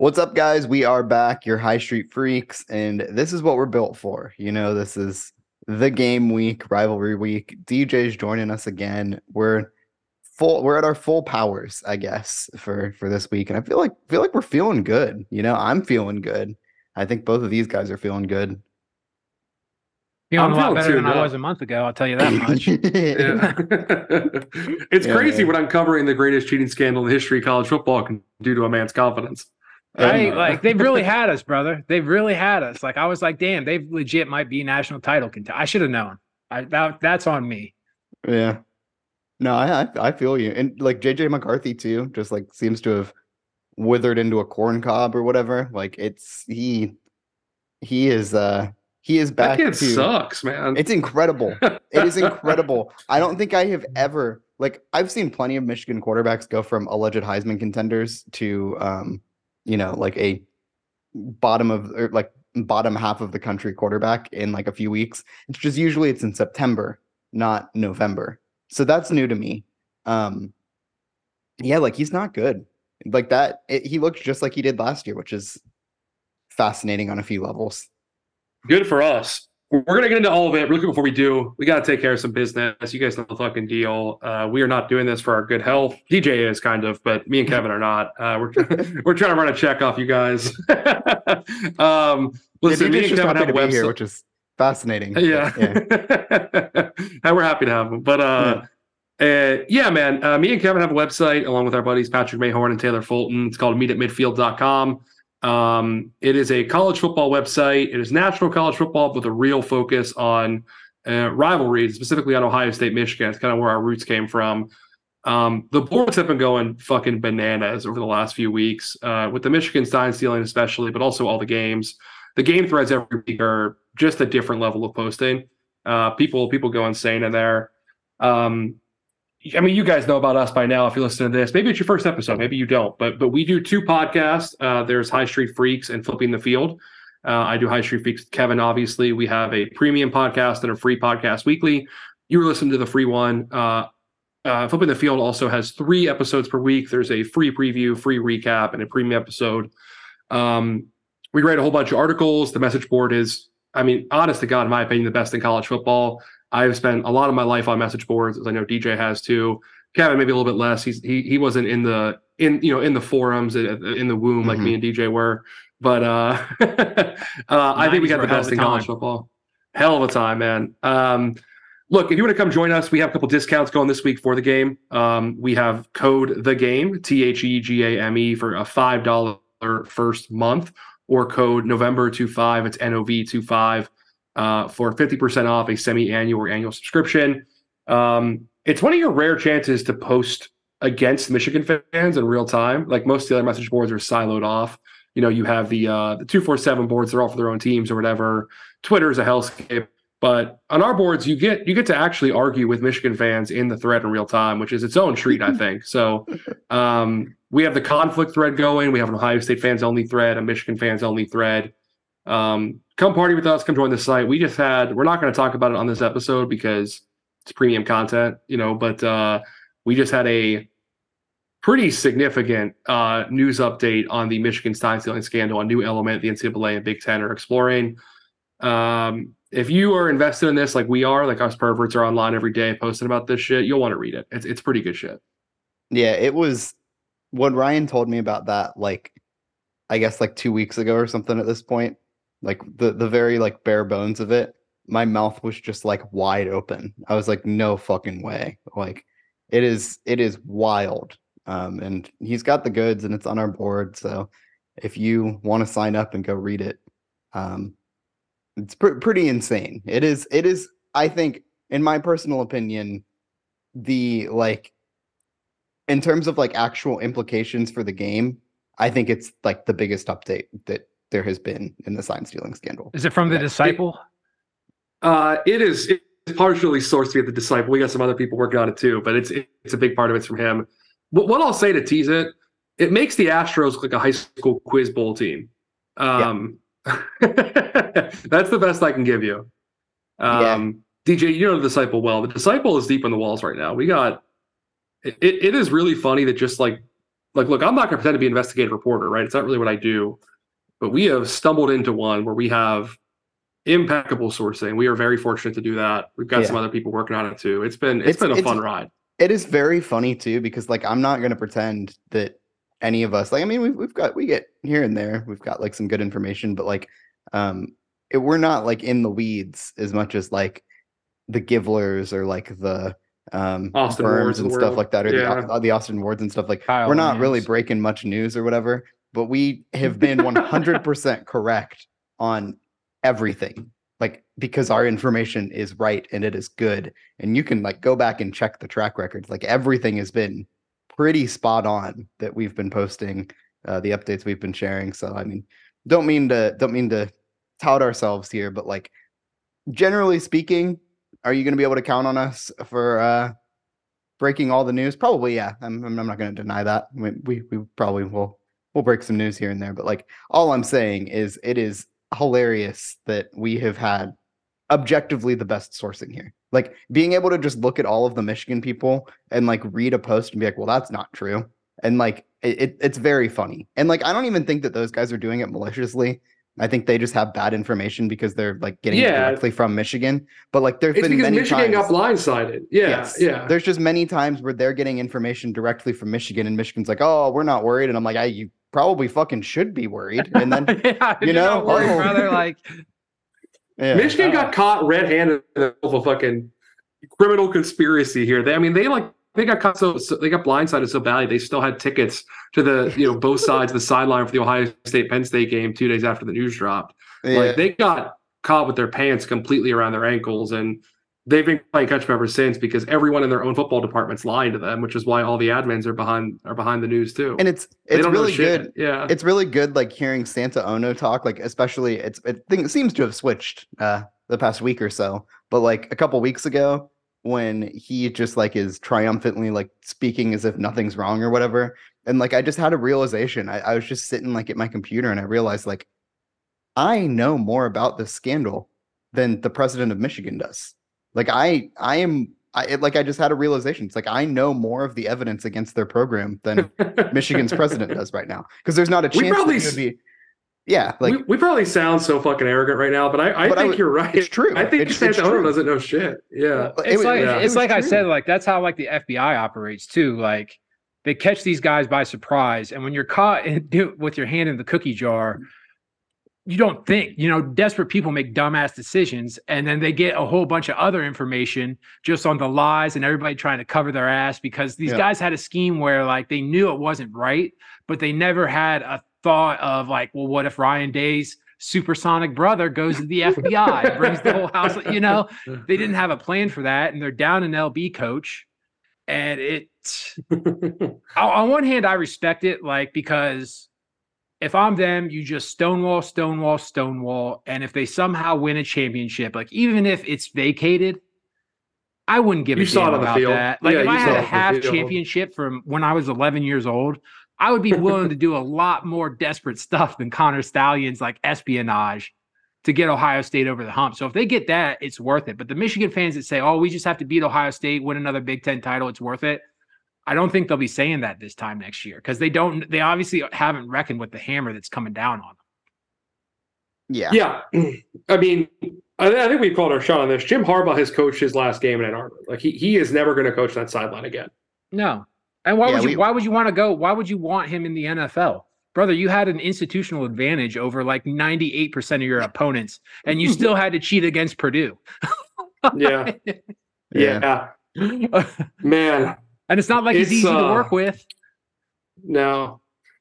What's up, guys? We are back, your high street freaks, and this is what we're built for. You know, this is the game week, rivalry week. DJ's joining us again. We're full we're at our full powers, I guess, for for this week. And I feel like feel like we're feeling good. You know, I'm feeling good. I think both of these guys are feeling good. Feeling I'm a lot feeling better than tuned I was a month ago. I'll tell you that much. It's Yeah, crazy yeah. what uncovering the greatest cheating scandal in the history of college football can do to a man's confidence. Right? Like they've really had us, brother. They've really had us. Like I was like, damn, they legit might be national title contender. I should have known. I that, that's on me. Yeah. No, I, I I feel you. And like JJ McCarthy too, just like seems to have withered into a corn cob or whatever. Like it's he he is uh he is back. That back kid to sucks, man. it's incredible. It is incredible. I don't think I have ever like I've seen plenty of Michigan quarterbacks go from alleged Heisman contenders to um, you know, like a bottom of or like bottom half of the country quarterback in like a few weeks. It's just usually it's in September, not November. So that's new to me. Um yeah, like he's not good. Like that it, he looks just like he did last year, which is fascinating on a few levels. Good for us. We're going to get into all of it. Really quick before we do, we got to take care of some business. You guys know the fucking deal. Uh, we are not doing this for our good health. DJ is kind of, but me and Kevin are not. Uh, we're we're trying to run a check off you guys. um, listen, yeah, me and Kevin have a be here, website. which is fascinating. yeah. and we're happy to have them. But uh, uh, yeah, man, uh, me and Kevin have a website along with our buddies Patrick Mayhorn and Taylor Fulton. It's called meetatmidfield.com. Um, it is a college football website. It is national college football with a real focus on uh, rivalries, specifically on Ohio State, Michigan. It's kind of where our roots came from. Um, the boards have been going fucking bananas over the last few weeks, uh, with the Michigan sign stealing especially, but also all the games. The game threads every week are just a different level of posting. Uh, people people go insane in there. Um, I mean, you guys know about us by now. If you listen to this, maybe it's your first episode, maybe you don't. But but we do two podcasts. Uh, there's High Street Freaks and Flipping the Field. Uh, I do High Street Freaks with Kevin. Obviously, we have a premium podcast and a free podcast weekly. You were listening to the free one. Uh, uh, Flipping the Field also has three episodes per week. There's a free preview, free recap, and a premium episode. Um, we write a whole bunch of articles. The message board is, I mean, honest to God, in my opinion, the best in college football. I've spent a lot of my life on message boards, as I know DJ has too. Kevin maybe a little bit less. He's he he wasn't in the in you know in the forums uh, in the womb like me and DJ were, but uh, uh I think we got the best in college football. Hell of a time, man. Um, look, if you want to come join us, we have a couple discounts going this week for the game. Um, we have code the game T H E G A M E for a five dollar first month, or code November 25. It's N O V 25 uh, for 50% off a semi-annual or annual subscription. Um, it's one of your rare chances to post against Michigan fans in real time. Like most of the other message boards are siloed off. You know, you have the uh, the 247 boards, they're all for their own teams or whatever. Twitter's a hellscape. But on our boards, you get you get to actually argue with Michigan fans in the thread in real time, which is its own treat, I think. So um, we have the conflict thread going. We have an Ohio State fans only thread, a Michigan fans only thread. Um, come party with us. Come join the site. We just had. We're not going to talk about it on this episode because it's premium content, you know. But uh, we just had a pretty significant uh, news update on the Michigan sign stealing scandal. A new element the NCAA and Big Ten are exploring. Um, if you are invested in this, like we are, like us perverts are online every day posting about this shit, you'll want to read it. It's it's pretty good shit. Yeah, it was when Ryan told me about that, like I guess like two weeks ago or something at this point. Like the the very like bare bones of it, my mouth was just like wide open. I was like, no fucking way. Like it is it is wild. Um and he's got the goods and it's on our board. So if you want to sign up and go read it, um it's pr- pretty insane. It is it is I think in my personal opinion the like in terms of like actual implications for the game, I think it's like the biggest update that there has been in the sign stealing scandal. Is it from the Yeah. disciple? Uh, it is it's partially sourced via the disciple. We got some other people working on it too, but it's it's a big part of it's from him. What, what I'll say to tease it, it makes the Astros look like a high school quiz bowl team. Um, that's the best I can give you. Um, DJ, you know the disciple well. The disciple is deep in the walls right now. We got it, it, it is really funny that just like like, look, I'm not going to pretend to be an investigative reporter, right? It's not really what I do, but we have stumbled into one where we have impeccable sourcing. We are very fortunate to do that. We've got Yeah. some other people working on it too. It's been it's It's- been a it's- fun ride. It is very funny too because like I'm not going to pretend that any of us like I mean we've we've got we get here and there we've got like some good information but like um it, we're not like in the weeds as much as like the Givlers or like the um Austin Burns Wards and stuff world. like that or Yeah. the, the Austin Wards and stuff like Kyle we're not really breaking much news or whatever but we have been 100% correct on everything like because our information is right and it is good and you can like go back and check the track records like everything has been pretty spot on that we've been posting uh, the updates we've been sharing so i mean don't mean to don't mean to tout ourselves here but like generally speaking are you going to be able to count on us for uh breaking all the news? Probably yeah i'm, I'm not going to deny that. We, we we probably will we'll break some news here and there but like all i'm saying is it is hilarious that we have had objectively the best sourcing here. Like being able to just look at all of the Michigan people and like read a post and be like, well, that's not true. And like it, it- it's very funny. And like I don't even think that those guys are doing it maliciously. I think they just have bad information because they're like getting it Yeah. directly from Michigan. But like there's It's been many Michigan times. got blindsided. Yeah, Yes. yeah. There's just many times where they're getting information directly from Michigan and Michigan's like, oh, we're not worried. And I'm like, I you probably fucking should be worried. And then yeah, you you're know, not oh. brother. Like, yeah. Michigan Uh, got caught red-handed of a fucking criminal conspiracy here. They, I mean, they like they got caught so, so they got blindsided so badly they still had tickets to the you know both sides of the sideline for the Ohio State Penn State game two days after the news dropped. yeah. Like they got caught with their pants completely around their ankles and. They've been playing catch up ever since because everyone in their own football department's lying to them, which is why all the admins are behind are behind the news too. and it's it's really good Yeah, it's really good like hearing Santa Ono talk, like especially it's it thing seems to have switched uh the past week or so. But like a couple weeks ago, when he just like is triumphantly like speaking as if nothing's wrong or whatever. And like I just had a realization. I, I was just sitting like at my computer and I realized like I know more about this scandal than the president of Michigan does. Like I I am I it, like I just had a realization. It's like I know more of the evidence against their program than Michigan's president does right now because there's not a chance. We probably that he s- would be. Yeah, like we, we probably sound so fucking arrogant right now, but I, I But think would- you're right. it's true. I think It's- it's Santa Ono true. doesn't know shit. Yeah. it it's was- like yeah. it's was like I said, like that's how like the FBI operates too. Like they catch these guys by surprise, and when you're caught in, do- with your hand in the cookie jar, you don't think. You know, desperate people make dumbass decisions, and then they get a whole bunch of other information just on the lies and everybody trying to cover their ass because these Yeah. guys had a scheme where like they knew it wasn't right, but they never had a thought of like, well, what if Ryan Day's supersonic brother goes to the FBI, brings the whole house, you know? they didn't have a plan for that and they're down an lb coach and it on on one hand i respect it like because if i'm them you just stonewall stonewall stonewall and if they somehow win a championship like even if it's vacated i wouldn't give You a damn it on the about field. that like Yeah, if i had a half championship from when i was 11 years old i would be willing to do a lot more desperate stuff than connor stalions like espionage to get Ohio State over the hump. So if they get that, it's worth it. But the Michigan fans that say, "Oh, we just have to beat Ohio State, win another Big 10 title, it's worth it." I don't think they'll be saying that this time next year because they don't they obviously haven't reckoned with the hammer that's coming down on them. yeah, yeah. I mean, I, I think we've called our shot on this. Jim Harbaugh has coached his last game in Ann Arbor. Like he, he is never going to coach that sideline again. No. And why Yeah, would you we- why would you want to go? Why would you want him in the NFL? Brother, you had an institutional advantage over like 98% of your opponents, and you still had to cheat against Purdue. Yeah. Yeah. Yeah. Man. And it's not like he's It's, easy to uh, work with. No,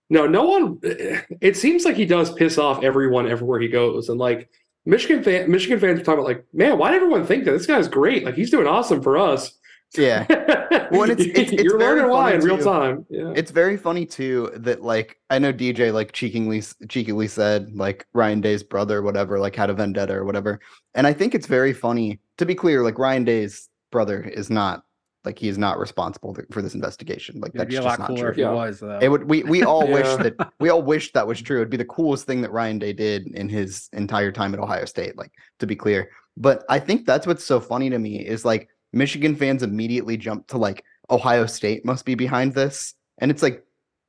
no, no one. It seems like he does piss off everyone everywhere he goes, and like Michigan fan, Michigan fans are talking about like, man, why did everyone think that this guy's great? Like he's doing awesome for us. yeah. well, it's- it's- it's you're learning why in funny, real time. Yeah, It's very funny too that like I know DJ like cheekily cheekily said like Ryan Day's brother whatever like had a vendetta or whatever, and I think it's very funny to be clear like Ryan Day's brother is not like he is not responsible th- for this investigation like It'd that's be a just lot not cooler true. if Yeah. it was though. It would we we all wish that we all wish that was true. It'd be the coolest thing that Ryan Day did in his entire time at Ohio State, like to be clear. But I think that's what's so funny to me is like Michigan fans immediately jump to like Ohio State must be behind this. And it's like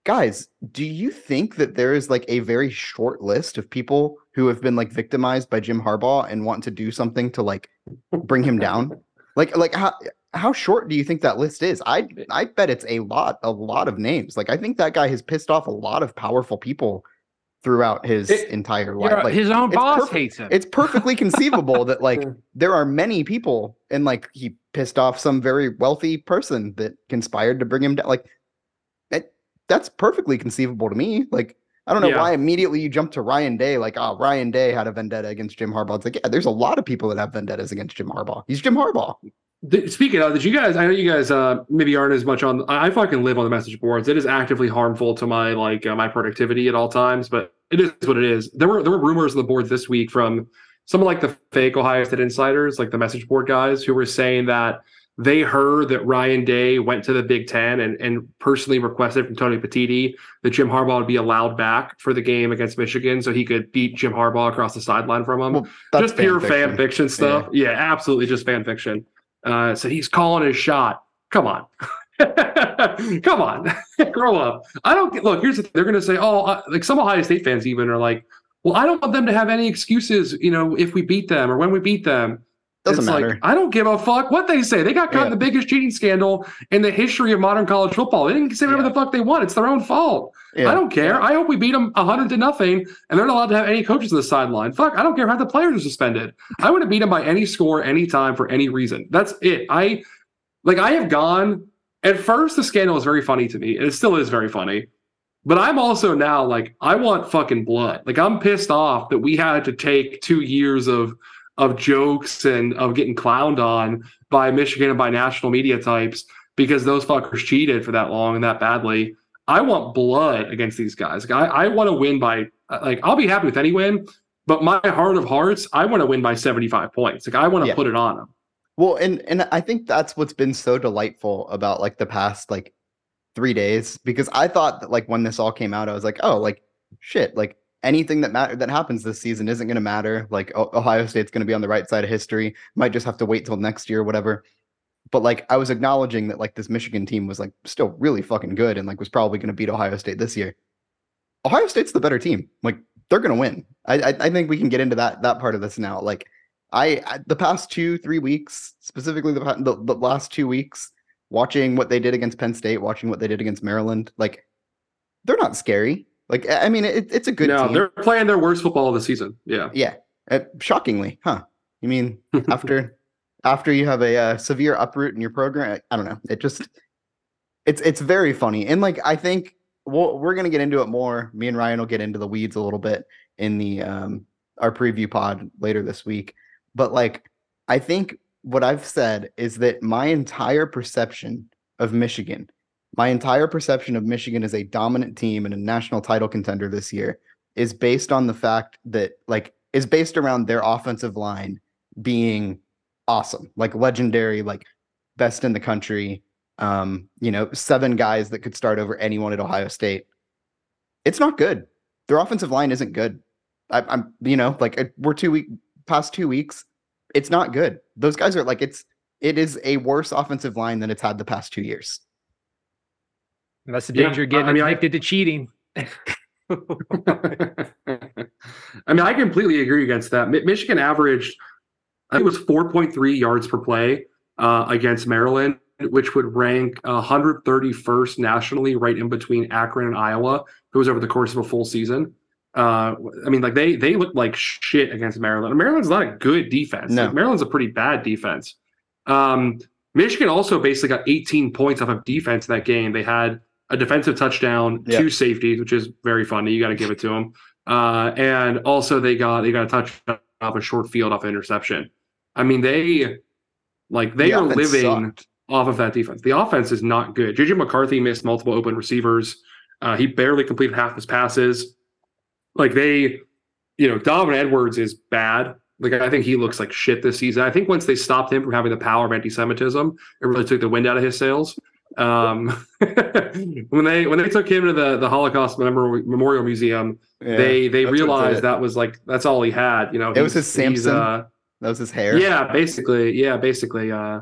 guys, do you think that there is like a very short list of people who have been like victimized by Jim Harbaugh and want to do something to like bring him down? Like, like how how short do you think that list is? I I bet it's a lot, a lot of names. Like, I think that guy has pissed off a lot of powerful people throughout his It- entire life. Like, his own boss perfect- hates him. it's perfectly conceivable that like there are many people and like he pissed off some very wealthy person that conspired to bring him down like it, that's perfectly conceivable to me like i don't know Yeah. why immediately you jump to ryan day like oh ryan day had a vendetta against jim harbaugh it's like yeah there's a lot of people that have vendettas against jim harbaugh he's jim harbaugh Th- Speaking of, did you guys? I know you guys uh, maybe aren't as much on. I, I fucking live on the message boards. It is actively harmful to my like uh, my productivity at all times, but it is what it is. There were there were rumors on the boards this week from some of like the fake Ohio State insiders, like the message board guys, who were saying that they heard that Ryan Day went to the Big Ten and, and personally requested from Tony Petitti that Jim Harbaugh would be allowed back for the game against Michigan so he could beat Jim Harbaugh across the sideline from him well just pure fan fiction stuff. Yeah. absolutely, just fan fiction. Uh, so he's calling his shot. Come on, come on, grow up. I don't get. Look, here's the thing. They're going to say, oh, uh, like some Ohio State fans even are like, well, I don't want them to have any excuses. You know, if we beat them or when we beat them. doesn't it's matter Like, I don't give a fuck what they say. They got caught in the biggest cheating scandal in the history of modern college football. They didn't say whatever Yeah. the fuck they want. It's their own fault. Yeah. I don't care. I hope we beat them 100 to nothing and they're not allowed to have any coaches on the sideline. Fuck, I don't care how the players are suspended. I would have beat them by any score, any time, for any reason. That's it. I like, I have gone. At first, the scandal was very funny to me, and it still is very funny. But I'm also now like, I want fucking blood. Like, I'm pissed off that we had to take two years of of jokes and of getting clowned on by Michigan and by national media types because those fuckers cheated for that long and that badly. I want blood against these guys. Like, I, I want to win by like I'll be happy with any win, but my heart of hearts, I want to win by 75 points. Like I want to Yeah. put it on them. Well, and and I think that's what's been so delightful about like the past like three days because I thought that like when this all came out, I was like, oh, like shit, like anything that matter that happens this season isn't going to matter. Like Ohio State's going to be on the right side of history. Might just have to wait till next year, or whatever. But like I was acknowledging that like this Michigan team was like still really fucking good and like was probably going to beat Ohio State this year. Ohio State's the better team. Like they're going to win. I, I I think we can get into that that part of this now. Like I, I the past two three weeks, specifically the, the the last two weeks, watching what they did against Penn State, watching what they did against Maryland, like they're not scary. Like I I mean, it, it's a good no, team. they're playing their worst football of the season. Yeah. Yeah, uh, shockingly, huh? You mean after after you have a uh, severe uproot in your program? I, don't know. It just it's it's very funny, and like I think we'll, we're gonna get into it more. Me and Ryan will get into the weeds a little bit in the um our preview pod later this week. But like I think what I've said is that my entire perception of Michigan, my entire perception of Michigan as a dominant team and a national title contender this year is based on the fact that like is based around their offensive line being awesome, like legendary, like best in the country. Um, you know, seven guys that could start over anyone at Ohio State. It's not good. Their offensive line isn't good. I, I'm, you know, like we're two week past two weeks. It's not good. Those guys are like it's it is a worse offensive line than it's had the past two years. That's the Yeah, danger of getting I mean, I- addicted to cheating. I mean, I completely agree against that. Michigan averaged, I think it was 4.3 yards per play uh, against Maryland, which would rank 131st nationally, right in between Akron and Iowa. It was over the course of a full season. Uh, I mean, like they they looked like shit against Maryland. Maryland's not a good defense. No. Like, Maryland's a pretty bad defense. Um, Michigan also basically got 18 points off of defense in that game. They had a defensive touchdown, Yeah. two safeties, which is very funny. You got to give it to them. Uh, and also they got they got a touchdown off a short field off an interception. I mean, they like they The are living sucked. off of that defense. The offense is not good. JJ McCarthy missed multiple open receivers. Uh, he barely completed half his passes. Like they, you know, Donovan Edwards is bad. Like I think he looks like shit this season. I think once they stopped him from having the power of anti-Semitism, it really took the wind out of his sails. Um, when they when they took him to the the Holocaust Memorial, Museum, Yeah, they they realized that was like that's all he had. You know, It was his Samson uh, that was his hair. yeah, basically, yeah, basically. Uh,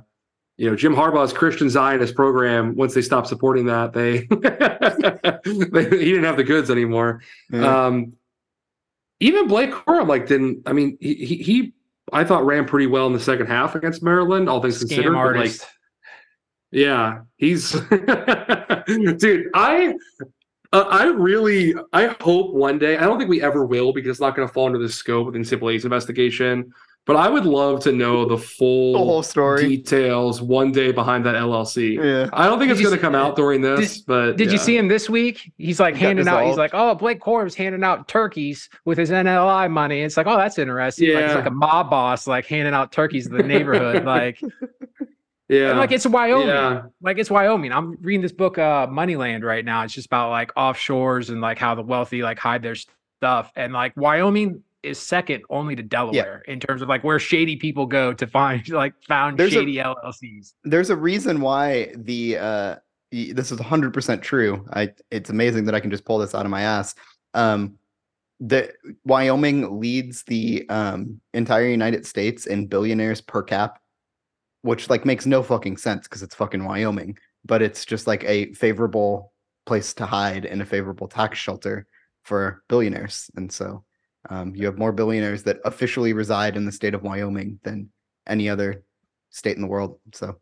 you know, Jim Harbaugh's Christian Zionist program. Once they stopped supporting that, they, they he didn't have the goods anymore. Yeah. Um, even Blake Corum, like, didn't. I mean, he, he he I thought ran pretty well in the second half against Maryland, all things considered. Scam but, like, artist. yeah, he's dude. I uh, I really I hope one day. I don't think we ever will because it's not going to fall under the scope of the NCAA's investigation. But I would love to know the full, the whole story. details one day behind that LLC. Yeah. I don't think Did it's going to come out during this, but Did you see him this week? He's like He handing out. He's like, "Oh, Blake Corum's handing out turkeys with his NLI money." It's like, "Oh, that's interesting." Like, Yeah. like a mob boss, like handing out turkeys to the neighborhood. like, Yeah, and like it's Wyoming. yeah, Like it's Wyoming. I'm reading this book, uh, Moneyland, right now. It's just about like offshores and like how the wealthy like hide their stuff. And like Wyoming is second only to Delaware in terms of like where shady people go to find like found There's a- shady LLCs. There's a reason why the uh this is 100% true. I it's amazing that I can just pull this out of my ass. Um the Wyoming leads the um entire United States in billionaires per cap, which like makes no fucking sense because it's fucking Wyoming, but it's just like a favorable place to hide and a favorable tax shelter for billionaires. And so um, you have more billionaires that officially reside in the state of Wyoming than any other state in the world. So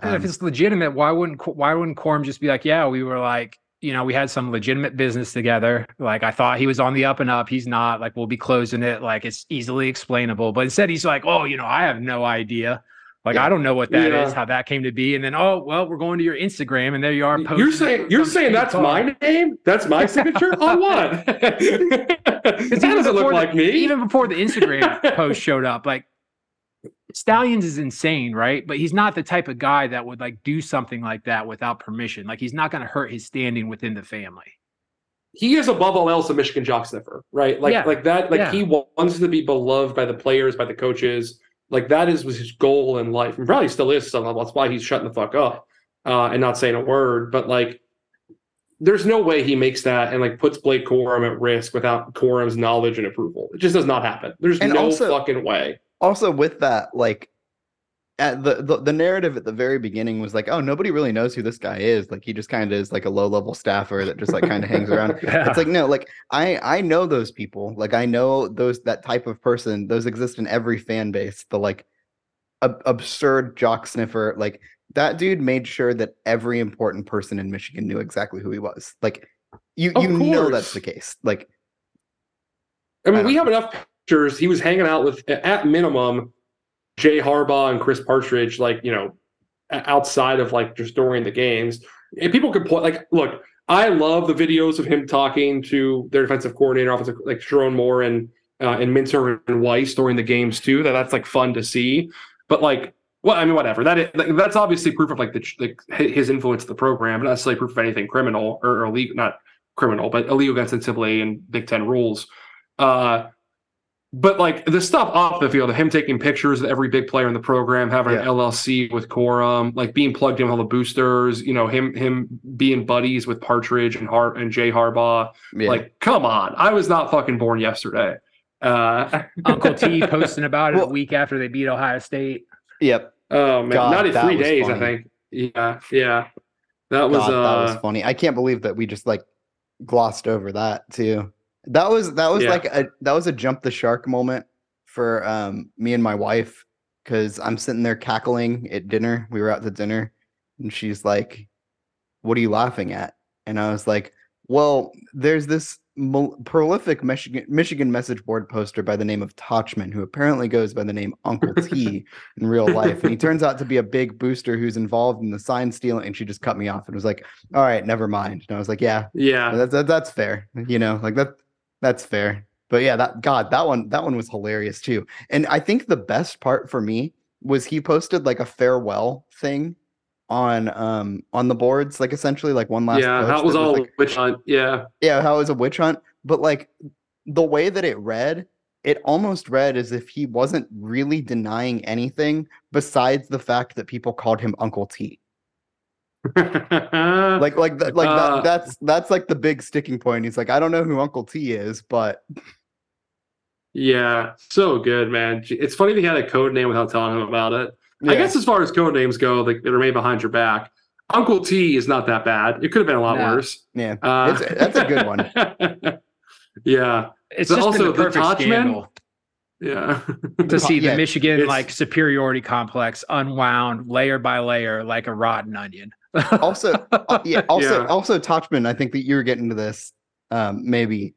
And if um, it's legitimate, why wouldn't why wouldn't Corum just be like, yeah, we were like, you know, we had some legitimate business together. Like I thought he was on the up and up. He's not. Like we'll be closing it. Like it's easily explainable. But instead, he's like, oh, you know, I have no idea. Like Yeah. I don't know what that is, Yeah. how that came to be. And then oh well, we're going to your Instagram, and there you are. You're saying you're saying that's my name? That's my signature on what? that doesn't look the- like me. Even before the Instagram post showed up, like Stalions is insane, right? But he's not the type of guy that would like do something like that without permission. Like he's not going to hurt his standing within the family. he is above all else a Michigan jock sniffer, right? Like Yeah. like that. Like he wants to be beloved by the players, by the coaches. Like that is was his goal in life, and probably still is. So that's why he's shutting the fuck up uh, and not saying a word. But like, there's no way he makes that and like puts Blake Corum at risk without Corum's knowledge and approval. It just does not happen. There's And no also- fucking way. also with that, like at the, the the narrative at the very beginning was like, oh, nobody really knows who this guy is. Like he just kind of is like a low level staffer that just like kind of hangs around. It's like no, like I I know those people. Like I know those that type of person. Those exist in every fan base. The like ab- absurd jock sniffer. Like that dude made sure that every important person in Michigan knew exactly who he was. Like you Of you know that's the case. Like I mean, I we don't have enough pictures. He was hanging out with, at minimum, Jay Harbaugh and Chris Partridge, like, you know, outside of like just during the games. And people could point, like, look, I love the videos of him talking to their defensive coordinator, offensive, like Sherrone Moore and, uh, and Minter and Weiss during the games too. That that's like fun to see. But like, well, I mean, whatever. That is, like, that's obviously proof of like the his influence in the program, not necessarily proof of anything criminal or, or illegal, not criminal, but illegal against NCAA and Big Ten rules. Uh, but like the stuff off the field of him taking pictures of every big player in the program, having Yeah. an LLC with Corum, like being plugged in with all the boosters, you know, him him being buddies with Partridge and Hart and Jay Harbaugh. yeah. Like, come on, I was not fucking born yesterday. Uh, Uncle T posting about it Well- a week after they beat Ohio State. yep. oh man, God, not in three was days, I think. Yeah, yeah, that was God, uh, that was funny. I can't believe that we just like glossed over that too. That was that was Yeah. like a that was a jump the shark moment for um me and my wife because I'm sitting there cackling at dinner. We were out to dinner, and she's like, "What are you laughing at?" And I was like, "Well, there's this mo- prolific Michigan Michigan message board poster by the name of Tachman, who apparently goes by the name Uncle T in real life, and he turns out to be a big booster who's involved in the sign stealing." And she just cut me off and was like, "All right, never mind." And I was like, "Yeah, yeah, that's that, that's fair. You know, like that that's fair." But yeah, that God, that one that one was hilarious too. And I think the best part for me was he posted like a farewell thing on um on the boards, like essentially like one last yeah. That was all like, witch hunt. Yeah, yeah, how it was a witch hunt, but like the way that it read, it almost read as if he wasn't really denying anything besides the fact that people called him Uncle T. Like like that like Uh, that, that's that's like the big sticking point. He's like, I don't know who Uncle T is, but Yeah, so good, man. It's funny they had a code name without telling him about it. I guess as far as code names go, like that are made behind your back, Uncle T is not that bad. It could have been a lot No. worse. yeah. Uh, It's- that's a good one. yeah, It's So just also been the the perfect Touchman? scandal yeah. to see Yeah, the Michigan like superiority complex unwound layer by layer like a rotten onion. Also uh, yeah also Yeah. also Tochman, I think that you were getting to this um maybe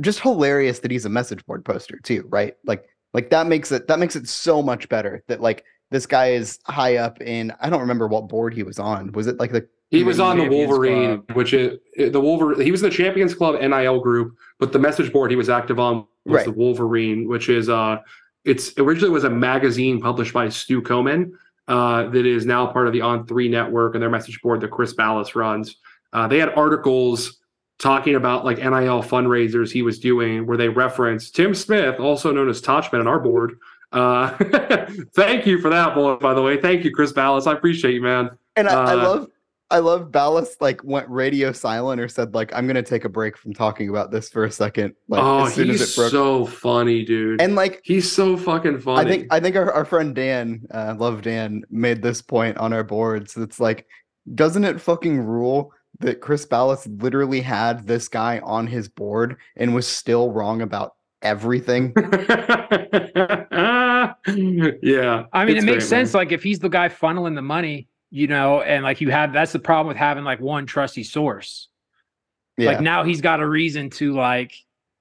just hilarious that he's a message board poster too, right? Like like that makes it that makes it so much better that like this guy is high up in I don't remember what board he was on. Was it like the He was on the Champions Wolverine, which is the Wolverine. He was in the Champions Club NIL group, but the message board he was active on was Right. the Wolverine, which is uh, it's originally was a magazine published by Stu Komen, uh, that is now part of the On Three network and their message board that Chris Balas runs. Uh, they had articles talking about like NIL fundraisers he was doing, where they reference Tim Smith, also known as Touchman, on our board. Uh, thank you for that, boy. By the way, thank you, Chris Balas. I appreciate you, man. And I, I Uh, love I love Balas like went radio silent or said like I'm gonna take a break from talking about this for a second. Like oh, as soon he's as it broke. so funny, dude. and like he's so fucking funny. I think I think our, our friend Dan, uh, love Dan, made this point on our boards. It's like, doesn't it fucking rule that Chris Balas literally had this guy on his board and was still wrong about everything? yeah. I mean, it's it makes great, sense. man. Like if he's the guy funneling the money, you know, and like you have that's the problem with having like one trusty source. Yeah, Like now he's got a reason to like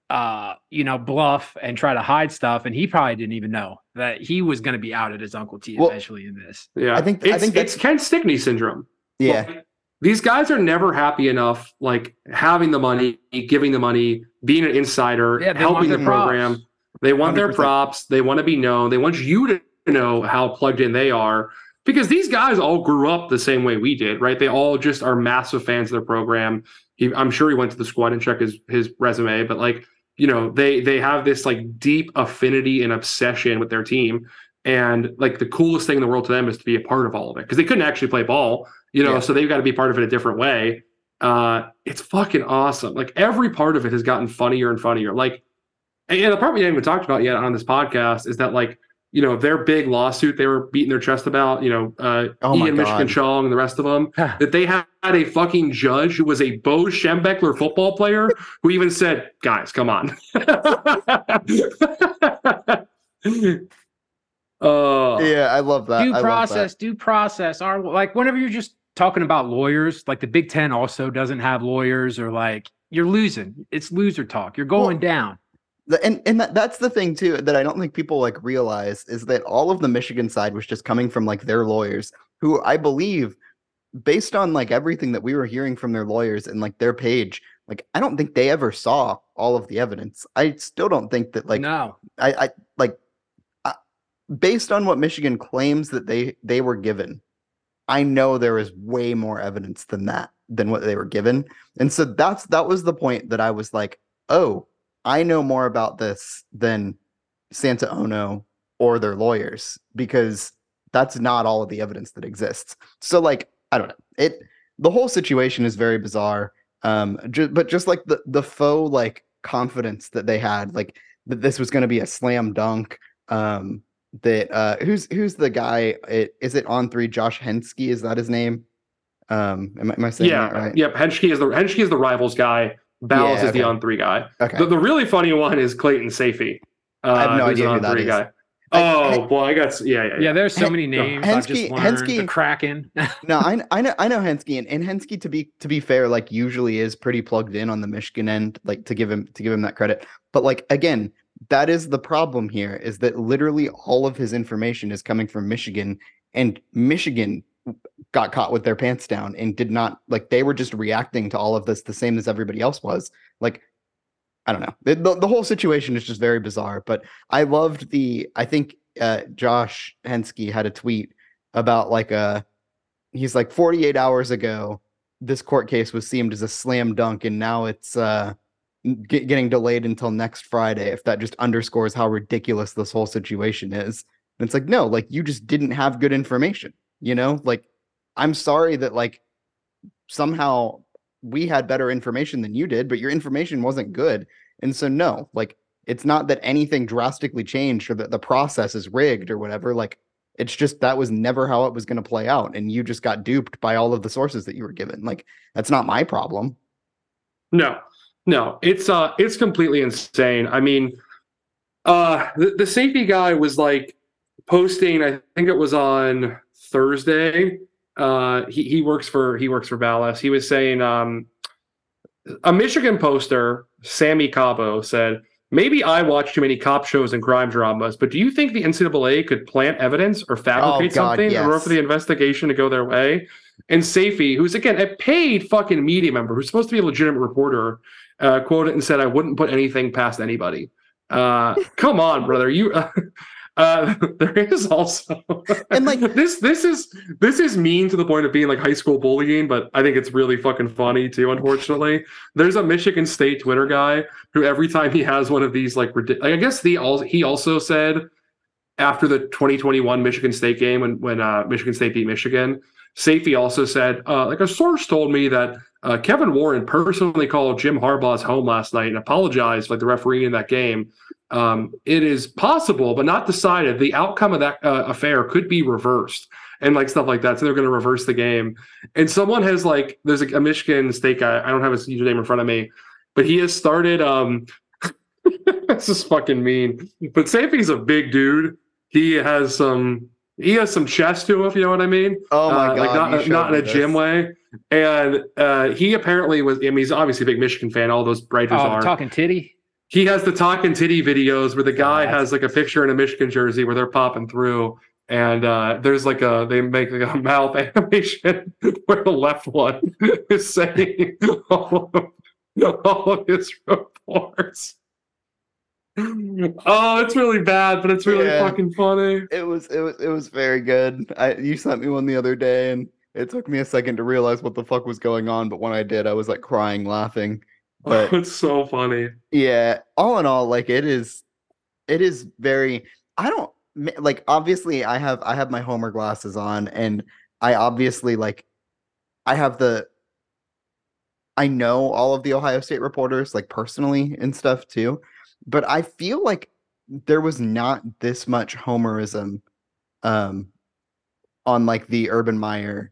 uh you know bluff and try to hide stuff and he probably didn't even know that he was going to be outed as uncle t Well, eventually in this Yeah. I think- I it's, think it's Ken Stickney syndrome. yeah, Like, these guys are never happy enough, like having the money, giving the money, being an insider, yeah helping the their props. program. They want their 100%. props. They want to be known. They want you to know how plugged in they are because these guys all grew up the same way we did, right? They all just are massive fans of their program. He, I'm sure he went to the squad and checked his his resume, but like you know, they they have this like deep affinity and obsession with their team, and like the coolest thing in the world to them is to be a part of all of it because they couldn't actually play ball, you know, Yeah. so they've got to be part of it a different way. Uh, it's fucking awesome. Like every part of it has gotten funnier and funnier. Like and the part we haven't even talked about yet on this podcast is that like you know their big lawsuit they were beating their chest about you know uh, Oh my Ian Michigan God. Chong and the rest of them that they had a fucking judge who was a Bo Schembechler football player who even said guys come on uh, yeah. I love that. I due love that. process due process are like whenever you're just talking about lawyers like the big 10 also doesn't have lawyers or like you're losing it's loser talk you're going Well, down The- and and that, that's the thing too that I don't think people like realize is that all of the Michigan side was just coming from like their lawyers who I believe based on like everything that we were hearing from their lawyers and like their page like I don't think they ever saw all of the evidence. I still don't think that like no I I like uh, based on what Michigan claims that they they were given I know there is way more evidence than that than what they were given. And so that's that was the point that I was like, "Oh, I know more about this than Santa Ono or their lawyers because that's not all of the evidence that exists." So like, I don't know. It the whole situation is very bizarre. Um ju- but just like the the faux like confidence that they had like that this was going to be a slam dunk um that uh who's who's the guy it, is it on three josh henschke is that his name um am, I- am i saying yeah that right yep Henschke is the Henschke is the rivals guy Balas Yeah, is the on three guy. Okay. The, the really funny one is Clayton Sayfie. Uh, I have no idea who on that three is. guy oh Hen- boy I got yeah yeah yeah yeah, there's so Hen- many names. I've just Henschke- Henschke- the kraken. No I, I know i know henschke and, and henschke to be to be fair like usually is pretty plugged in on the michigan end like to give him to give him that credit. But like again that is the problem here is that literally all of his information is coming from michigan and michigan got caught with their pants down and did not like they were just reacting to all of this the same as everybody else was. Like i don't know. The, the, the whole situation is just very bizarre but i loved the i think uh josh henschke had a tweet about like a he's like 48 hours ago this court case was seemed as a slam dunk and now it's uh get, getting delayed until next friday if that just underscores how ridiculous this whole situation is. And it's like no like you just didn't have good information you know like i'm sorry that like somehow we had better information than you did but your information wasn't good and so no like it's not that anything drastically changed or that the process is rigged or whatever like It's just that was never how it was going to play out. And you just got duped by all of the sources that you were given. Like, that's not my problem. No, no, it's uh it's completely insane. I mean, uh the, the Sayfie guy was like posting, I think it was on Thursday. Uh he, he works for he works for Dallas. He was saying um a Michigan poster, Sammy Cabo, said, Maybe I watch too many cop shows and crime dramas, but do you think the NCAA could plant evidence or fabricate Oh, God, something in order for the investigation to go their way? And Sayfie, who's again a paid fucking media member, who's supposed to be a legitimate reporter, uh, quoted and said, "I wouldn't put anything past anybody." Uh, come on, brother. You. Uh, there is also And, like- this this is this is mean to the point of being like high school bullying, but I think it's really fucking funny too. Unfortunately, there's a Michigan State Twitter guy who every time he has one of these like, ridic- like I guess the all he also said after the 2021 Michigan State game when when uh, Michigan State beat Michigan, Sayfie also said uh, like a source told me that uh, Kevin Warren personally called Jim Harbaugh's home last night and apologized like, the referee in that game. Um, it is possible, but not decided. The outcome of that uh, affair could be reversed and like stuff like that. So they're going to reverse the game. And someone has like, there's a, a Michigan State guy. I don't have his username in front of me, but he has started. Um, this is fucking mean. But Sayfie's a big dude. He has some. He has some chest to him, if you know what I mean. Oh my Uh, god! like not not in me a gym this. way. And uh, he apparently was. I mean, he's obviously a big Michigan fan. All those writers Oh, are. talking titty. He has the talking titty videos where the guy has like a picture in a Michigan jersey where they're popping through, and uh, there's like a they make like a mouth animation where the left one is saying all of, all of his reports. Oh, it's really bad, but it's really Yeah. fucking funny. It was it was it was very good. I you sent me one the other day, and it took me a second to realize what the fuck was going on. But when I did, I was like crying, laughing. But it's so funny. yeah, all in all, like it is, it is very. I don't like. Obviously, I have I have my Homer glasses on, and I obviously like. I have the. I know all of the Ohio State reporters, like personally and stuff too, but I feel like there was not this much Homerism, um, on like the Urban Meyer,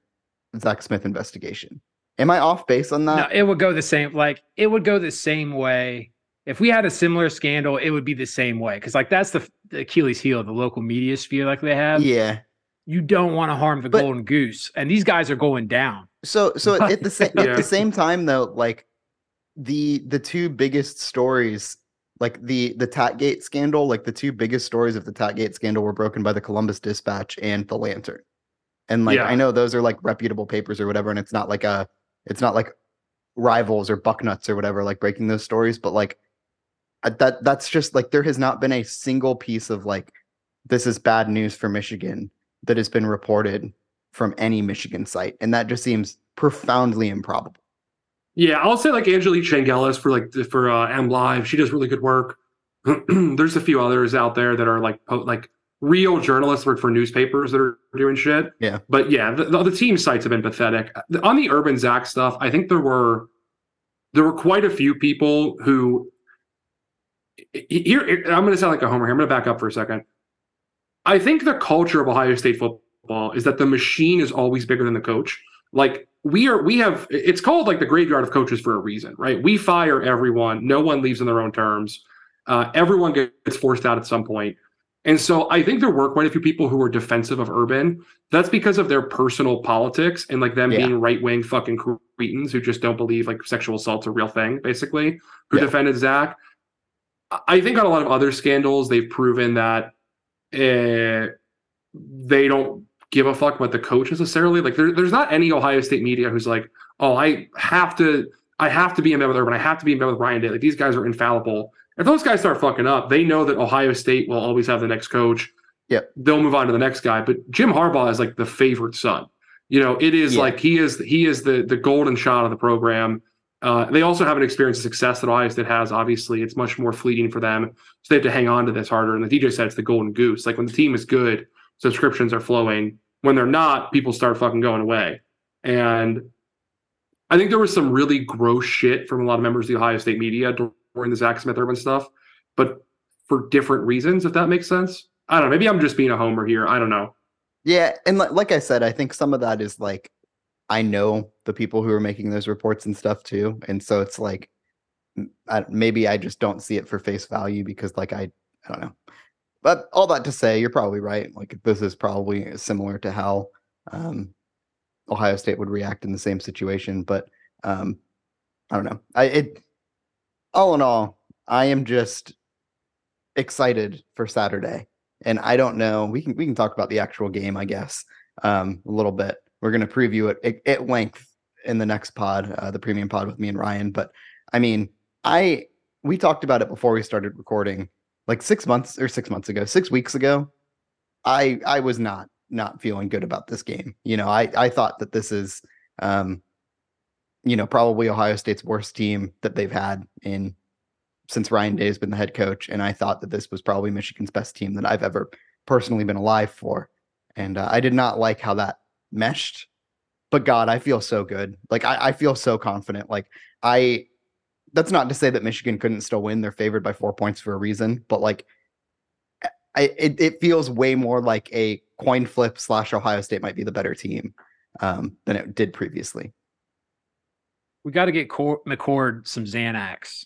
Zach Smith investigation. Am I off base on that? No, it would go the same. Like it would go the same way. If we had a similar scandal, it would be the same way. Because like that's the, the Achilles heel of the local media sphere, like they have. yeah. You don't want to harm the But- golden goose, and these guys are going down. So so at, the same at the same time though, like the the two biggest stories, like the the Tatgate scandal, like the two biggest stories of the Tatgate scandal were broken by the Columbus Dispatch and the Lantern. And like Yeah. I know those are like reputable papers or whatever, and it's not like a it's not like rivals or bucknuts or whatever like breaking those stories, but like that that's just like there has not been a single piece of like this is bad news for Michigan that has been reported from any Michigan site, and that just seems profoundly improbable. Yeah, I'll say like Angelique Chengelis for like for uh, M Live. She does really good work. There's a few others out there that are like po- like real journalists work for newspapers that are doing shit. Yeah. But yeah, the, the, the team sites have been pathetic. On the Urban Zach stuff, I think there were there were quite a few people who here I'm going to sound like a homer here. I'm going to back up for a second. I think the culture of Ohio State football is that the machine is always bigger than the coach. Like we are, we have. It's called like the graveyard of coaches for a reason, right? We fire everyone. No one leaves on their own terms. Uh, everyone gets forced out at some point. And so I think there were quite a few people who were defensive of Urban. That's because of their personal politics and like them Yeah. being right wing fucking cretins who just don't believe like sexual assault's a real thing, basically, who Yeah. defended Zach. I- think on a lot of other scandals, they've proven that uh, they don't give a fuck about the coach necessarily. Like there, there's not any Ohio State media who's like, oh, I have to, I have to be in bed with Urban. I have to be in bed with Ryan Day. Like these guys are infallible. If those guys start fucking up, they know that Ohio State will always have the next coach. Yep. They'll move on to the next guy. But Jim Harbaugh is like the favorite son. You know, it is Yeah. like he is he is the the golden shot of the program. Uh, they also have an experience of success that Ohio State has. Obviously, it's much more fleeting for them, so they have to hang on to this harder. And the DJ said it's the golden goose. Like when the team is good, subscriptions are flowing. When they're not, people start fucking going away. And I think there was some really gross shit from a lot of members of the Ohio State media during the Zach Smith Urban stuff, but for different reasons, if that makes sense. I don't know. Maybe I'm just being a homer here. I don't know. Yeah, and like, like I said, I think some of that is like I know the people who are making those reports and stuff too, and so it's like I, maybe I just don't see it for face value because like I I don't know. But all that to say, you're probably right. Like this is probably similar to how um, Ohio State would react in the same situation. But um, I don't know. I it all in all, I am just excited for Saturday, and I don't know. We can we can talk about the actual game, I guess, um, a little bit. We're to preview it at, length in the next pod, uh, the premium pod with me and Ryan. But I mean, I we talked about it before we started recording, like six months or six months ago, six weeks ago. I I was not not feeling good about this game. You know, I I thought that this is, um, you know, probably Ohio State's worst team that they've had in since Ryan Day has been the head coach, and I thought that this was probably Michigan's best team that I've ever personally been alive for, and uh, I did not like how that meshed. But God, I feel so good. Like I, I feel so confident. Like I, that's not to say that Michigan couldn't still win. They're favored by four points for a reason, but like I, it, it feels way more like a coin flip slash Ohio State might be the better team um, than it did previously. We got to get Cor- McCord some Xanax.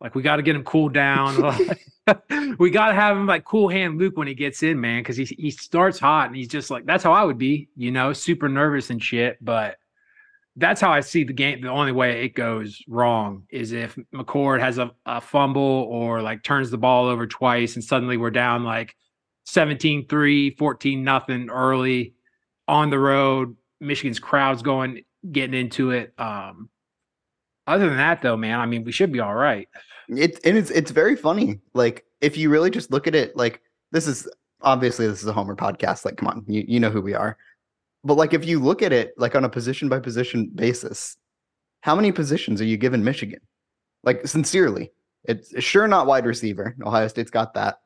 Like we got to get him cooled down. we got to have him like cool hand Luke when he gets in, man, because he he starts hot and he's just like that's how I would be, you know, super nervous and shit. But that's how I see the game. The only way it goes wrong is if McCord has a, a fumble or like turns the ball over twice and suddenly we're down like 17 3, 14 nothing early on the road. Michigan's crowd's going, getting into it. Um, other than that, though, man, I mean, we should be all right. It and it's it's very funny. Like if you really just look at it, like this is obviously this is a Homer podcast. Like, come on, you you know who we are. But like if you look at it like on a position by position basis, how many positions are you given Michigan? Like sincerely, it's sure not wide receiver. Ohio State's got that.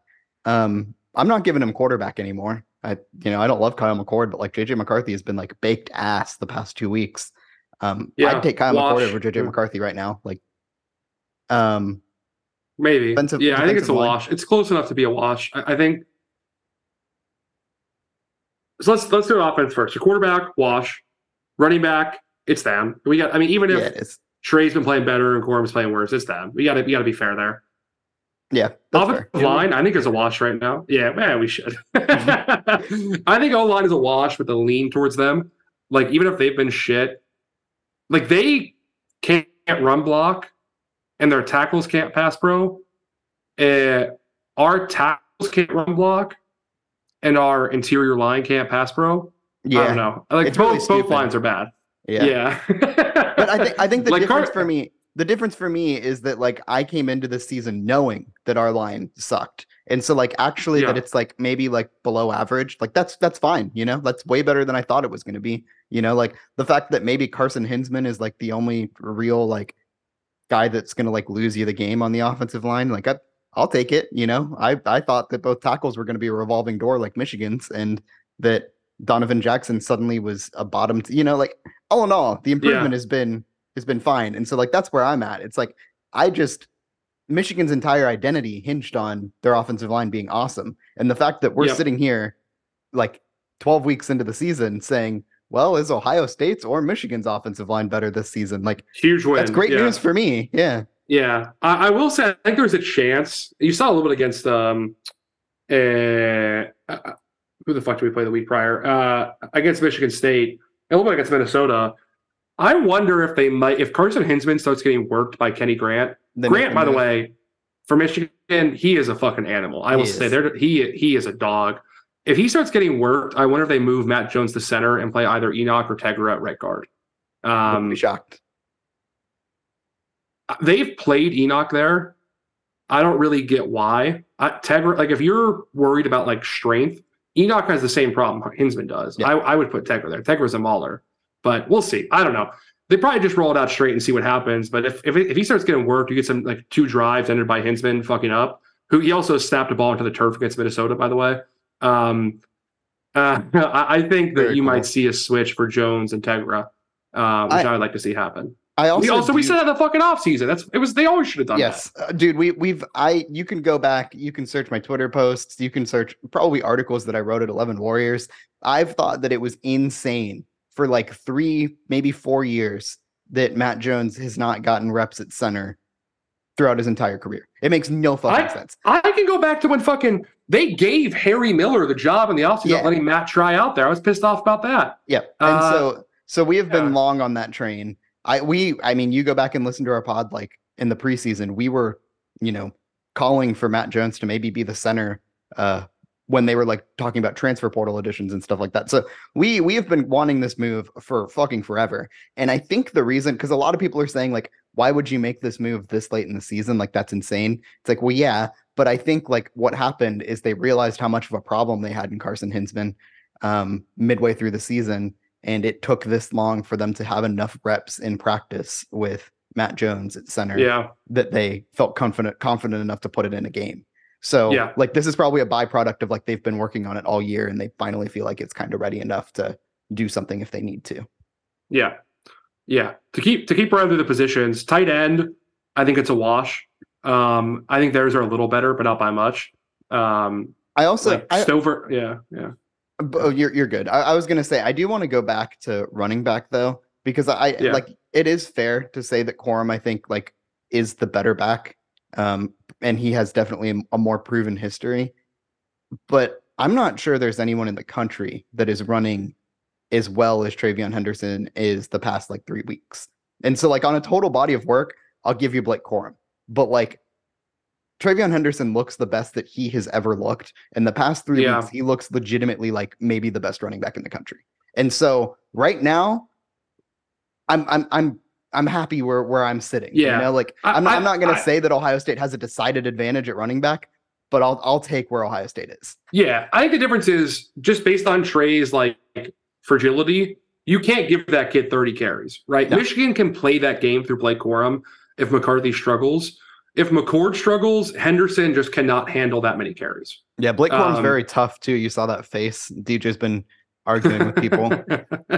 Um, I'm not giving him quarterback anymore. I you know I don't love Kyle McCord, but like JJ McCarthy has been like baked ass the past two weeks. Um, yeah, I'd take Kyle wash. McCord over JJ McCarthy right now. Like, um, maybe. Defensive, yeah, defensive I think it's a line. wash. It's close enough to be a wash. I, I think. So let's let's do offense first. Your quarterback wash, running back it's them. We got. I mean, even if yeah, Trey's been playing better and Corum's playing worse, it's them. We got to we got to be fair there. Yeah. Offensive line, I think is a wash right now. Yeah, man, we should. I think O line is a wash with a lean towards them. Like even if they've been shit, like they can't run block and their tackles can't pass pro. Uh, our tackles can't run block and our interior line can't pass pro. Yeah. I don't know. Like both really both lines are bad. Yeah. Yeah. but I think I think the like difference Car- for me the difference for me is that like I came into this season knowing that our line sucked. And so like actually yeah. that it's like maybe like below average, like that's that's fine, you know? That's way better than I thought it was going to be. You know, like the fact that maybe Carson Hinzman is like the only real like guy that's going to like lose you the game on the offensive line, like I I'll take it, you know. I I thought that both tackles were going to be a revolving door like Michigan's and that Donovan Jackson suddenly was a bottom, t- you know, like all in all, the improvement yeah. has been has been fine. And so like that's where I'm at. It's like I just Michigan's entire identity hinged on their offensive line being awesome. And the fact that we're yep. sitting here like 12 weeks into the season saying, well, is Ohio State's or Michigan's offensive line better this season? Like huge win. That's great yeah. news for me. Yeah. Yeah. I, I, will say I think there's a chance. You saw a little bit against um uh, uh who the fuck did we play the week prior? Uh against Michigan State, a little bit against Minnesota. I wonder if they might if Carson Hinzman starts getting worked by Kenny Grant. Grant, by the way, for Michigan, he is a fucking animal. I will say there he he is a dog. If he starts getting worked, I wonder if they move Matt Jones to center and play either Enokk or Tegra at right guard. Um, be shocked. They've played Enokk there. I don't really get why. I, Tegra, like if you're worried about like strength, Enokk has the same problem Hinzman does. Yeah. I, I would put Tegra there. Tegra's a mauler. But we'll see. I don't know. They probably just roll it out straight and see what happens. But if if, if he starts getting worked, you get some like two drives ended by Hinzman fucking up. Who he also snapped a ball into the turf against Minnesota, by the way. Um, uh, I think that Very you cool. might see a switch for Jones and Tegra, uh, which I, would like to see happen. I also we also we said that the fucking off season. That's it was they always should have done yes, uh, dude. We we've I you can go back, you can search my Twitter posts, you can search probably articles that I wrote at Eleven Warriors. I've thought that it was insane for like three, maybe four years that Matt Jones has not gotten reps at center throughout his entire career. It makes no fucking I- sense. I can go back to when fucking they gave Harry Miller the job in the offseason, Yeah. letting Matt try out there. I was pissed off about that. Yep. And Uh, so so we have been long on that train. I we I mean you go back and listen to our pod like in the preseason, we were, you know, calling for Matt Jones to maybe be the center uh when they were like talking about transfer portal additions and stuff like that. So we we have been wanting this move for fucking forever. And I think the reason because a lot of people are saying like why would you make this move this late in the season? Like that's insane. It's like, well, yeah, but I think like what happened is they realized how much of a problem they had in Carson Hinzman um midway through the season and it took this long for them to have enough reps in practice with Matt Jones at center Yeah. that they felt confident confident enough to put it in a game. So Yeah. like this is probably a byproduct of like they've been working on it all year and they finally feel like it's kind of ready enough to do something if they need to. Yeah. Yeah. To keep to keep running through the positions, tight end, I think it's a wash. Um, I think theirs are a little better, but not by much. Um I also like I, Stover, yeah, yeah. oh, you're you're good. I, I was gonna say I do want to go back to running back though because I Yeah. like it is fair to say that Corum I think like is the better back, um, and he has definitely a, more proven history. But I'm not sure there's anyone in the country that is running as well as TreVeyon Henderson is the past like three weeks. And so like on a total body of work, I'll give you Blake Corum. But like TreVeyon Henderson looks the best that he has ever looked. In the past three Yeah. weeks, he looks legitimately like maybe the best running back in the country. And so right now, I'm I'm I'm I'm happy where where I'm sitting. Yeah. You know, like I- I'm not, I- I'm not gonna say that Ohio State has a decided advantage at running back, but I'll I'll take where Ohio State is. Yeah, I think the difference is just based on Trey's like fragility. You can't give that kid 30 carries, right? No. Michigan can play that game through Blake Corum if McCarthy struggles. If McCord struggles, Henderson just cannot handle that many carries. Yeah, Blake Corum's Um, very tough too. You saw that face. DJ's been arguing with people.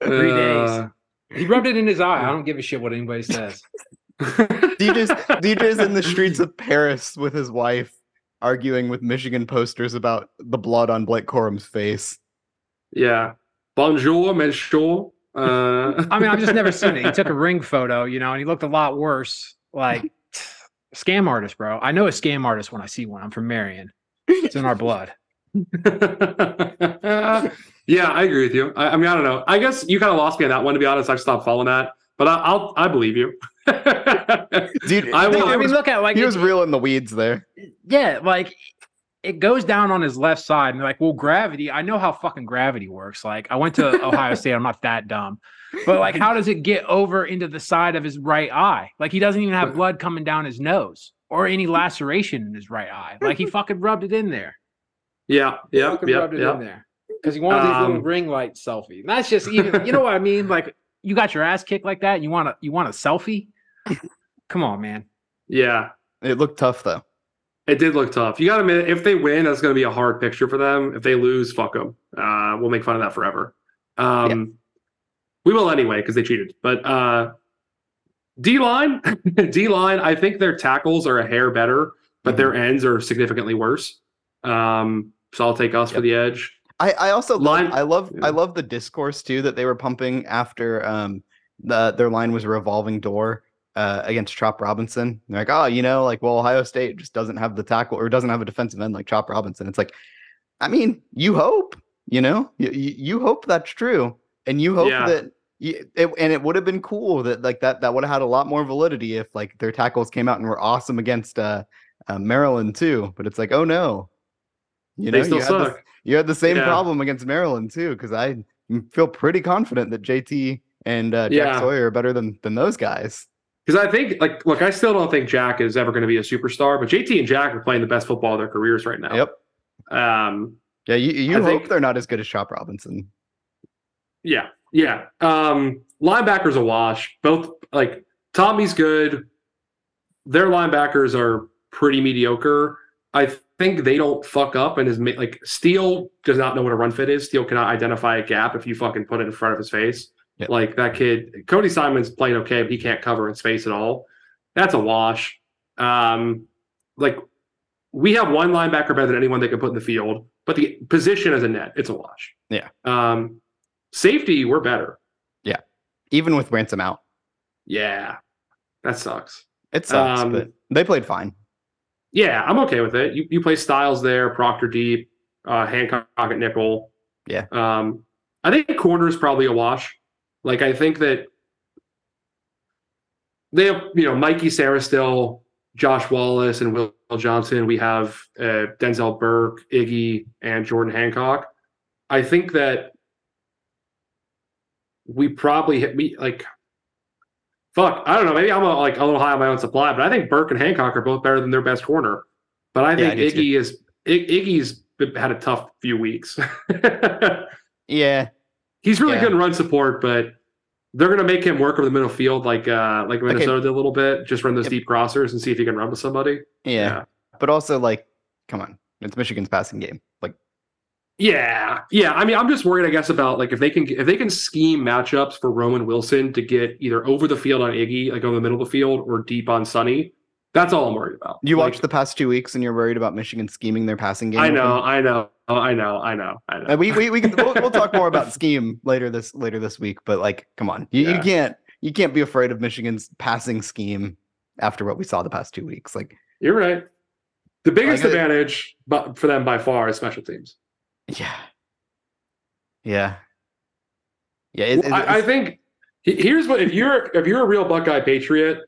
Three days. Uh, He rubbed it in his eye. I don't give a shit what anybody says. DJ's DJ's in the streets of Paris with his wife, arguing with Michigan posters about the blood on Blake Corum's face. yeah. Bonjour, monsieur. Uh, I mean, I've just never seen it. He took a ring photo, you know, and he looked a lot worse. Like scam artist, bro. I know a scam artist when I see one. I'm from Marion. It's in our blood. yeah, I agree with you. I, I mean, I don't know. I guess you kind of lost me on that one. To be honest, I stopped following that, but I, I'll I believe you. Dude, I dude, will- I mean, was- look at like he it- was real in the weeds there. yeah, like it goes down on his left side, and like, well, gravity. I know how fucking gravity works. Like, I went to Ohio State. I'm not that dumb, but like, how does it get over into the side of his right eye? Like, he doesn't even have blood coming down his nose or any laceration in his right eye. Like, he fucking rubbed it in there. yeah, yeah, fucking yeah, rubbed it in yeah. There because he wanted his little Um, ring light selfie. And that's just even. You know what I mean? Like, you got your ass kicked like that. And you want a you want a selfie? Come on, man. Yeah, It looked tough though. it did look tough. You got to admit, if they win, that's going to be a hard picture for them. If they lose, fuck them. Uh, we'll make fun of that forever. Um, We will anyway because they cheated. But uh, D line, D line, I think their tackles are a hair better, but their Mm-hmm. ends are significantly worse. Um, so I'll take us for the edge. I, I also love, I love yeah. I love the discourse too that they were pumping after um the their line was a revolving door uh against Chop Robinson. They're like, oh, you know, like well, Ohio State just doesn't have the tackle or doesn't have a defensive end like Chop Robinson. It's like, I mean, you hope, you know, you, you, hope that's true, and you hope Yeah. that. You, it, and it would have been cool that like that that would have had a lot more validity if like their tackles came out and were awesome against uh, uh Maryland too. But it's like, oh no, you know, they still you suck. You had the same Yeah. problem against Maryland too, because I feel pretty confident that JT and uh, Jack Yeah. Sawyer are better than than those guys. Because I think, like, look, I still don't think Jack is ever going to be a superstar, but JT and Jack are playing the best football of their careers right now. Yep. Um, Yeah, you, you I hope think- they're not as good as Chop Robinson. Yeah, yeah. Um, linebackers a wash. Both like Tommy's good. Their linebackers are pretty mediocre. I think they don't fuck up and is like Steele does not know what a run fit is. Steele cannot identify a gap if you fucking put it in front of his face. Yep. Like that kid, Cody Simon's playing okay, but he can't cover in space at all. That's a wash. Um, like we have one linebacker better than anyone they can put in the field, but the position as a net, it's a wash. Yeah. Um, safety, we're better. Yeah. Even with ransom out, Yeah, that sucks. it sucks, Um, but they played fine. Yeah, I'm okay with it. You you play Styles there, Proctor deep, uh, Hancock at nickel. Yeah. Um, I think corner is probably a wash. Like I think that they have you know Mikey Sarah still, Josh Wallace and Will Johnson. We have uh, Denzel Burke, Iggy, and Jordan Hancock. I think that we probably hit me like fuck. I don't know. Maybe I'm a, like a little high on my own supply, but I think Burke and Hancock are both better than their best corner. But I Yeah, think I do too. Iggy is I- Iggy's had a tough few weeks. Yeah, He's really Yeah. good in run support, but they're gonna make him work over the middle field like uh like Minnesota did a little bit. Just run those Yep. deep crossers and see if he can run with somebody. yeah, but also like, come on, it's Michigan's passing game. Yeah, yeah. I mean, I'm just worried, I guess, about like if they can if they can scheme matchups for Roman Wilson to get either over the field on Iggy, like over the middle of the field, or deep on Sonny. That's all I'm worried about. you Like, watched the past two weeks and you're worried about Michigan scheming their passing game. I know, I know, I know, I know, I know. Uh, we we we can we'll, we'll talk more about scheme later this later this week. But like, come on, you, you can't you can't be afraid of Michigan's passing scheme after what we saw the past two weeks. Like, You're right. The biggest Like, advantage but for them by far is special teams. Yeah, yeah, yeah. It, it- I, I think here's what if you're if you're a real Buckeye Patriot,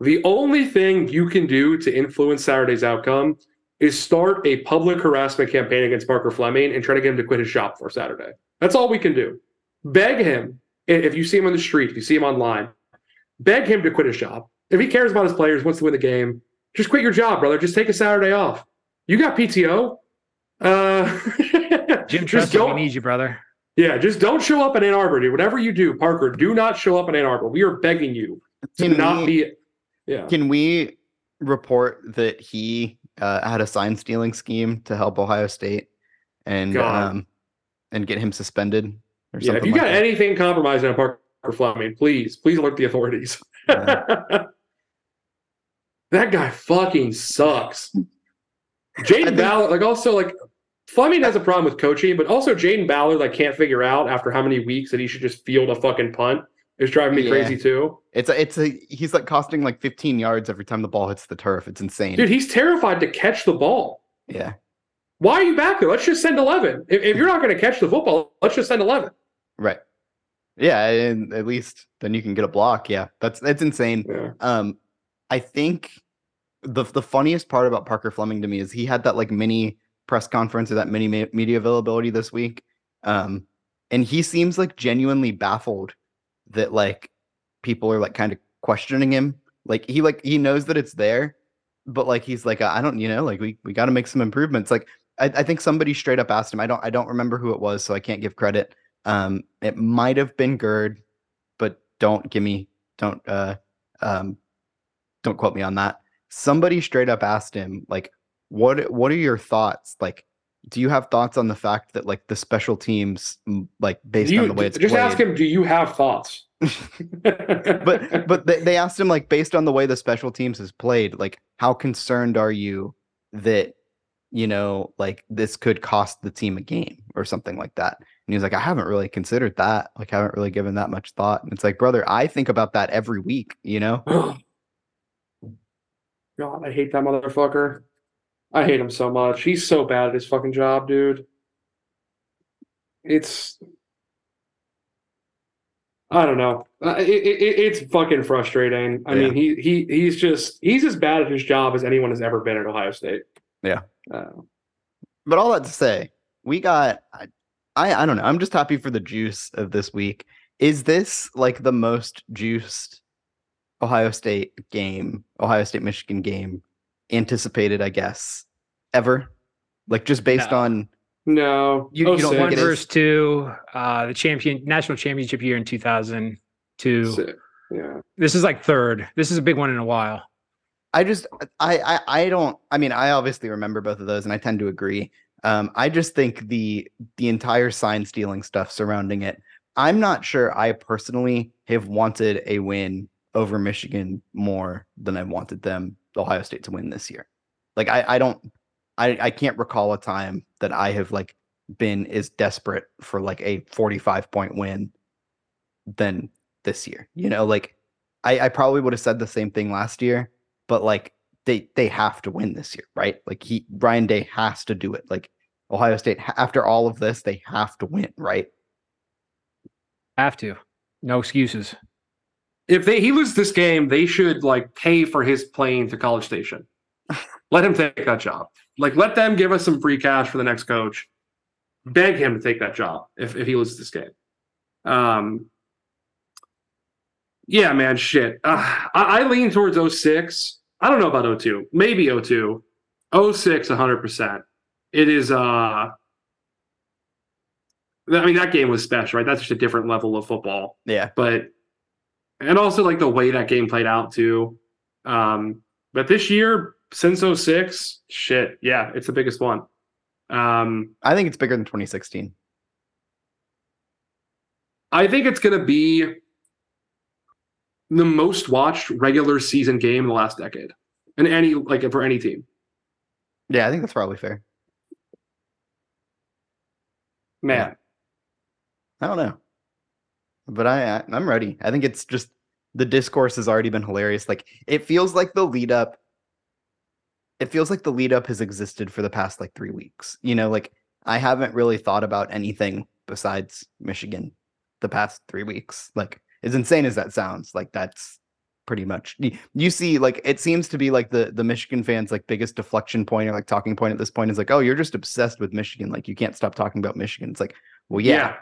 the only thing you can do to influence Saturday's outcome is start a public harassment campaign against Parker Fleming and try to get him to quit his shop for Saturday. That's all we can do. Beg him if you see him on the street, if you see him online, beg him to quit his shop. If he cares about his players, wants to win the game, just quit your job, brother. Just take a Saturday off. You got PTO. Uh, Jim just we don't- need you, brother. yeah, just don't show up in Ann Arbor, dude. Whatever you do, Parker, do not show up in Ann Arbor. We are begging you to Can not we- be. Yeah. Can we report that he uh, had a sign stealing scheme to help Ohio State and um, and get him suspended or Yeah. something? If you like got that? anything compromising on Parker Fleming, please, please alert the authorities. Yeah. that guy fucking sucks. I Jayden Ballard, like also like Fleming has a problem with coaching, but also Jayden Ballard like can't figure out after how many weeks that he should just field a fucking punt It's driving me Yeah. crazy too. It's a, it's a he's like costing like 15 yards every time the ball hits the turf. It's insane. Dude, he's terrified to catch the ball. yeah, Why are you back there? Let's just send 11. If, if you're not going to catch the football, let's just send 11. right. Yeah, and at least then you can get a block. Yeah, that's that's insane. Yeah. Um, I think the the funniest part about Parker Fleming to me is he had that like mini press conference or that mini media availability this week. Um, and he seems like genuinely baffled that like people are like kind of questioning him. Like he like he knows that it's there, but like he's like I don't you know like we we got to make some improvements. Like I, I think somebody straight up asked him. I don't I don't remember who it was, so I can't give credit. Um, it might have been Gerd, but don't give me don't uh um don't quote me on that. Somebody straight up asked him like what what are your thoughts? Like do you have thoughts on the fact that like the special teams like based you, on the way it's just played? ask him, do you have thoughts? but but they, they asked him like based on the way the special teams is played like how concerned are you that you know like this could cost the team a game or something like that? And he was like i haven't really considered that. Like I haven't really given that much thought. And it's like brother i think about that every week you know? God, I hate that motherfucker. I hate him so much. He's so bad at his fucking job, dude. It's I don't know. Uh, It, it, it- it's fucking frustrating. I Yeah. mean, he he he's just he's as bad at his job as anyone has ever been at Ohio State. Yeah. Uh, but all that to say we got I, I i don't know i'm just happy for the juice of this week is this like the most juiced ohio state game ohio state michigan game anticipated i guess ever like just based No. on no, You- you don't think One it is? versus two, uh, the champion national championship year in 2002. Sick. Yeah. This is like third. This is a big one in a while. I just I, I I don't I mean I obviously remember both of those and I tend to agree. Um I just think the the entire sign stealing stuff surrounding it. I'm not sure I personally have wanted a win over Michigan more than I've wanted them Ohio State to win this year. Like I I don't I I can't recall a time that I have like been as desperate for like a 45 point win than this year. You know, like I, I probably would have said the same thing last year, but like they they have to win this year, right? Like he Ryan Day has to do it. Like Ohio State after all of this, they have to win, right? Have to. No excuses. If they he loses this game, they should like pay for his plane to College Station. let him take that job. Like let them give us some free cash for the next coach. Beg him to take that job if, if he loses this game. Um yeah, man, shit. Uh, I, I lean towards 06. I don't know about 02. Maybe 02. 06, 100%. It is, uh, I mean, that game was special, right? That's just a different level of football. Yeah. But, and also like the way that game played out too. Um, but this year, since 06, shit, yeah, it's the biggest one. Um, I think it's bigger than 2016. I think it's going to be the most watched regular season game in the last decade, and any like for any team. Yeah, I think that's probably fair. Man, I don't know, but I, I I'm ready. I think it's just the discourse has already been hilarious. Like it feels like the lead up. It feels like the lead up has existed for the past like three weeks. You know, like I haven't really thought about anything besides Michigan the past three weeks. Like as insane as that sounds, like that's pretty much you see like it seems to be like the the Michigan fans like biggest deflection point or like talking point at this point is like oh you're just obsessed with Michigan like you can't stop talking about Michigan it's like well yeah,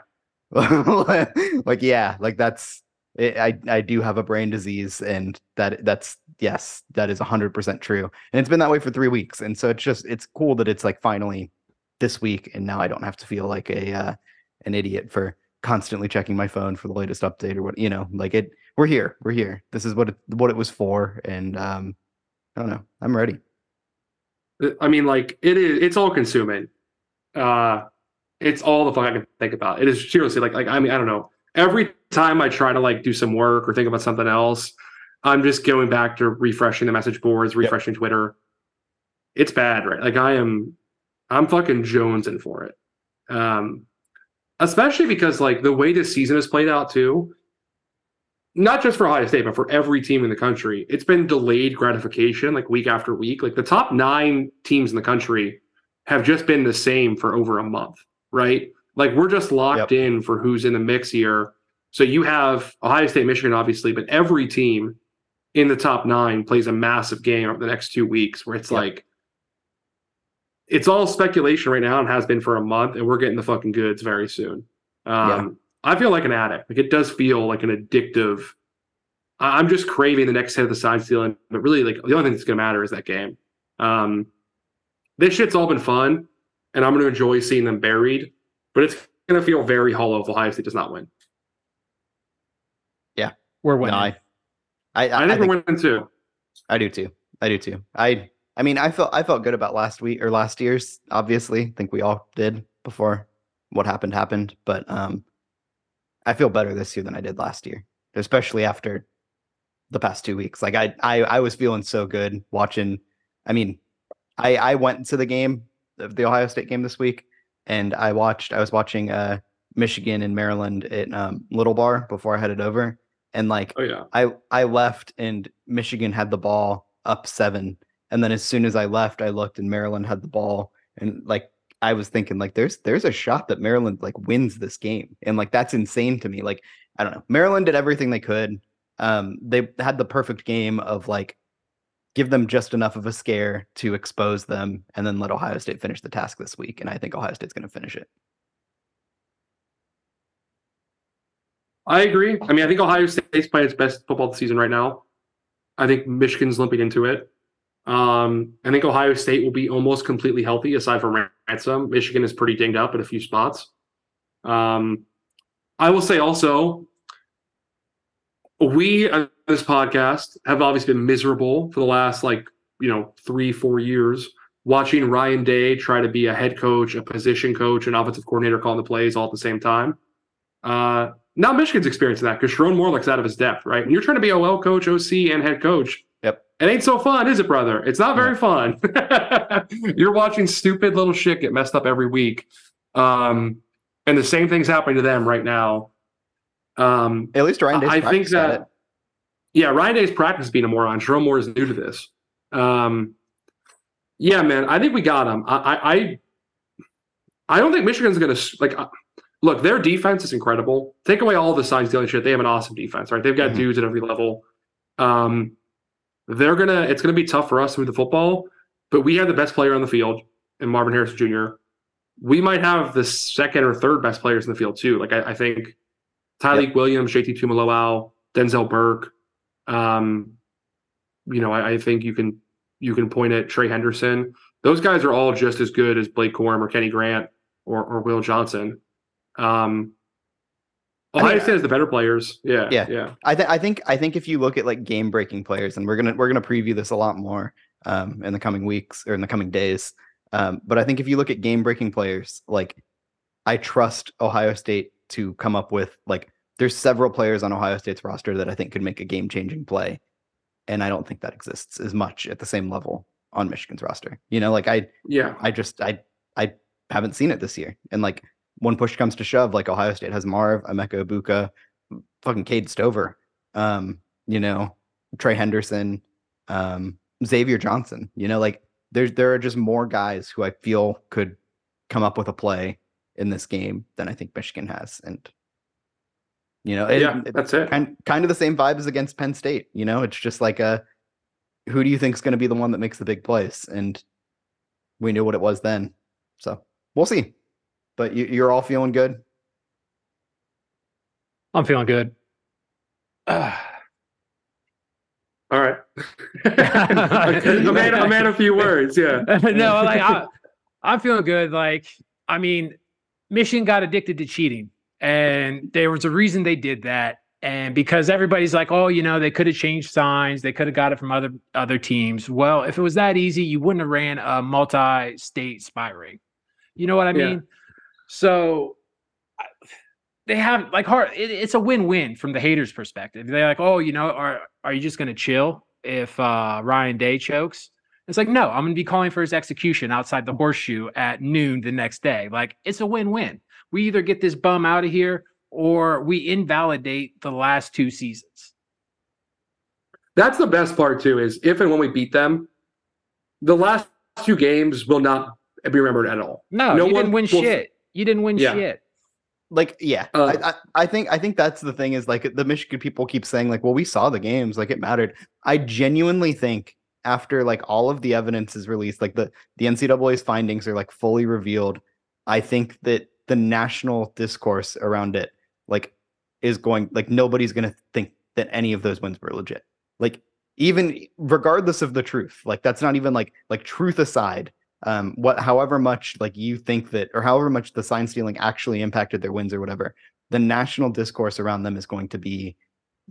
yeah. like yeah like that's it, I I do have a brain disease and that that's yes that is 100% true. And it's been that way for 3 weeks. And so it's just it's cool that it's like finally this week and now I don't have to feel like a uh, an idiot for constantly checking my phone for the latest update or what you know like it we're here we're here. This is what it what it was for and um i don't know. I'm ready. I mean like it is it's all consuming. Uh it's all the fuck i can think about. It is seriously like like i mean i don't know every time i try to like do some work or think about something else i'm just going back to refreshing the message boards refreshing yep. twitter. It's bad right? Like i am i'm fucking jonesing for it. Um especially because like the way this season has played out too not just for ohio state but for every team in the country it's been delayed gratification like week after week. Like the top nine teams in the country have just been the same for over a month right like we're just locked yep. in for who's in the mix here so you have ohio state michigan obviously but every team in the top nine plays a massive game over the next two weeks where it's yep. like it's all speculation right now and has been for a month, and we're getting the fucking goods very soon. Um, yeah. I feel like an addict. Like it does feel like an addictive. I'm just craving the next hit of the sign stealing, but really, like the only thing that's gonna matter is that game. Um, this shit's all been fun, and I'm gonna enjoy seeing them buried, but it's gonna feel very hollow if Ohio State does not win. Yeah, we're winning. No, I, I, I, I, think, think we're winning too. I do too. I do too. I I mean, I felt I felt good about last week or last year's. Obviously, I think we all did before what happened happened. But um, I feel better this year than I did last year, especially after the past two weeks. Like I I I was feeling so good watching. I mean, I I went to the game, the Ohio State game this week, and I watched. I was watching uh Michigan and Maryland at um, Little Bar before I headed over, and like oh, yeah. I I left and Michigan had the ball up seven and then as soon as I left, I looked and Maryland had the ball. And like I was thinking, like, there's there's a shot that Maryland like wins this game. And like that's insane to me. Like, I don't know. Maryland did everything they could. Um, they had the perfect game of like give them just enough of a scare to expose them and then let Ohio State finish the task this week. And I think Ohio State's gonna finish it. I agree. I mean, I think Ohio State's playing its best football season right now. I think Michigan's limping into it. Um, I think Ohio State will be almost completely healthy aside from ransom. Michigan is pretty dinged up at a few spots. Um, I will say also, we this podcast have obviously been miserable for the last like you know three four years watching Ryan Day try to be a head coach, a position coach, an offensive coordinator calling the plays all at the same time. Uh, now Michigan's experiencing that because Sherrone Moore looks out of his depth, right? When you're trying to be OL coach, OC, and head coach, yep, It ain't so fun, is it, brother? It's not very fun. You're watching stupid little shit get messed up every week. Um, and the same thing's happening to them right now. Um, At least Ryan Day's I think that it. Yeah, Ryan Day's practice being a moron. Sherrone Moore is new to this. Um, yeah, man, I think we got him. I, I, I, don't think Michigan's gonna like. Uh, look, their defense is incredible. Take away all the sign stealing shit. They have an awesome defense, right? They've got Mhm. dudes at every level. Um, they're gonna. It's gonna be tough for us to move the football, but we have the best player on the field in Marvin Harrison Jr. We might have the second or third best players in the field too. Like I, I think Tyleik Williams, JT Tuimoloau, Denzel Burke. Um, you know, I, I think you can you can point at Trey Henderson. Those guys are all just as good as Blake Corum or Kenny Grant or or Will Johnson. Um, I Ohio think- State has the better players. Yeah, Yeah. yeah. I think I think I think if you look at like game breaking players, and we're gonna we're gonna preview this a lot more um, in the coming weeks or in the coming days. Um, but I think if you look at game breaking players, like I trust Ohio State to come up with like there's several players on Ohio State's roster that I think could make a game changing play, and I don't think that exists as much at the same level on Michigan's roster. You know, like I Yeah, I just I I haven't seen it this year. And like when push comes to shove, like Ohio State has Marv, Emeka Egbuka, fucking Cade Stover, um, you know, Trey Henderson, um, Xavier Johnson. You know, like there's there are just more guys who I feel could come up with a play in this game than I think Michigan has. And you know, it, yeah, that's it. kind kind of the same vibe as against Penn State. You know, it's just like a who do you think is going to be the one that makes the big plays? And we knew what it was then, so we'll see. But you, you're all feeling good. I'm feeling good. Uh, All right. a, man, a man of few words. Yeah. no, like I, I'm feeling good. Like, I mean, Michigan got addicted to cheating, and there was a reason they did that. And because everybody's like, oh, you know, they could have changed signs, they could have got it from other other teams. Well, if it was that easy, you wouldn't have ran a multi-state spy ring. You know what I mean? Yeah. So they have like hard. It, it's a win-win from the haters' perspective. They're like, oh, you know, are are you just going to chill if uh, Ryan Day chokes? It's like, no, I'm going to be calling for his execution outside the horseshoe at noon the next day. Like, it's a win win. We either get this bum out of here or we invalidate the last two seasons. That's the best part too. Is if and when we beat them, the last two games will not be remembered at all. No, No you one didn't win will- shit. You didn't win Yeah. shit. Like, yeah, Uh, I, I I think I think that's the thing is like the Michigan people keep saying like, well, we saw the games, like it mattered. I genuinely think after like all of the evidence is released, like the the NCAA's findings are like fully revealed. I think that the national discourse around it like is going like nobody's gonna think that any of those wins were legit. Like even regardless of the truth, like that's not even like like truth aside. Um, what however much like you think that or however much the sign stealing actually impacted their wins or whatever, the national discourse around them is going to be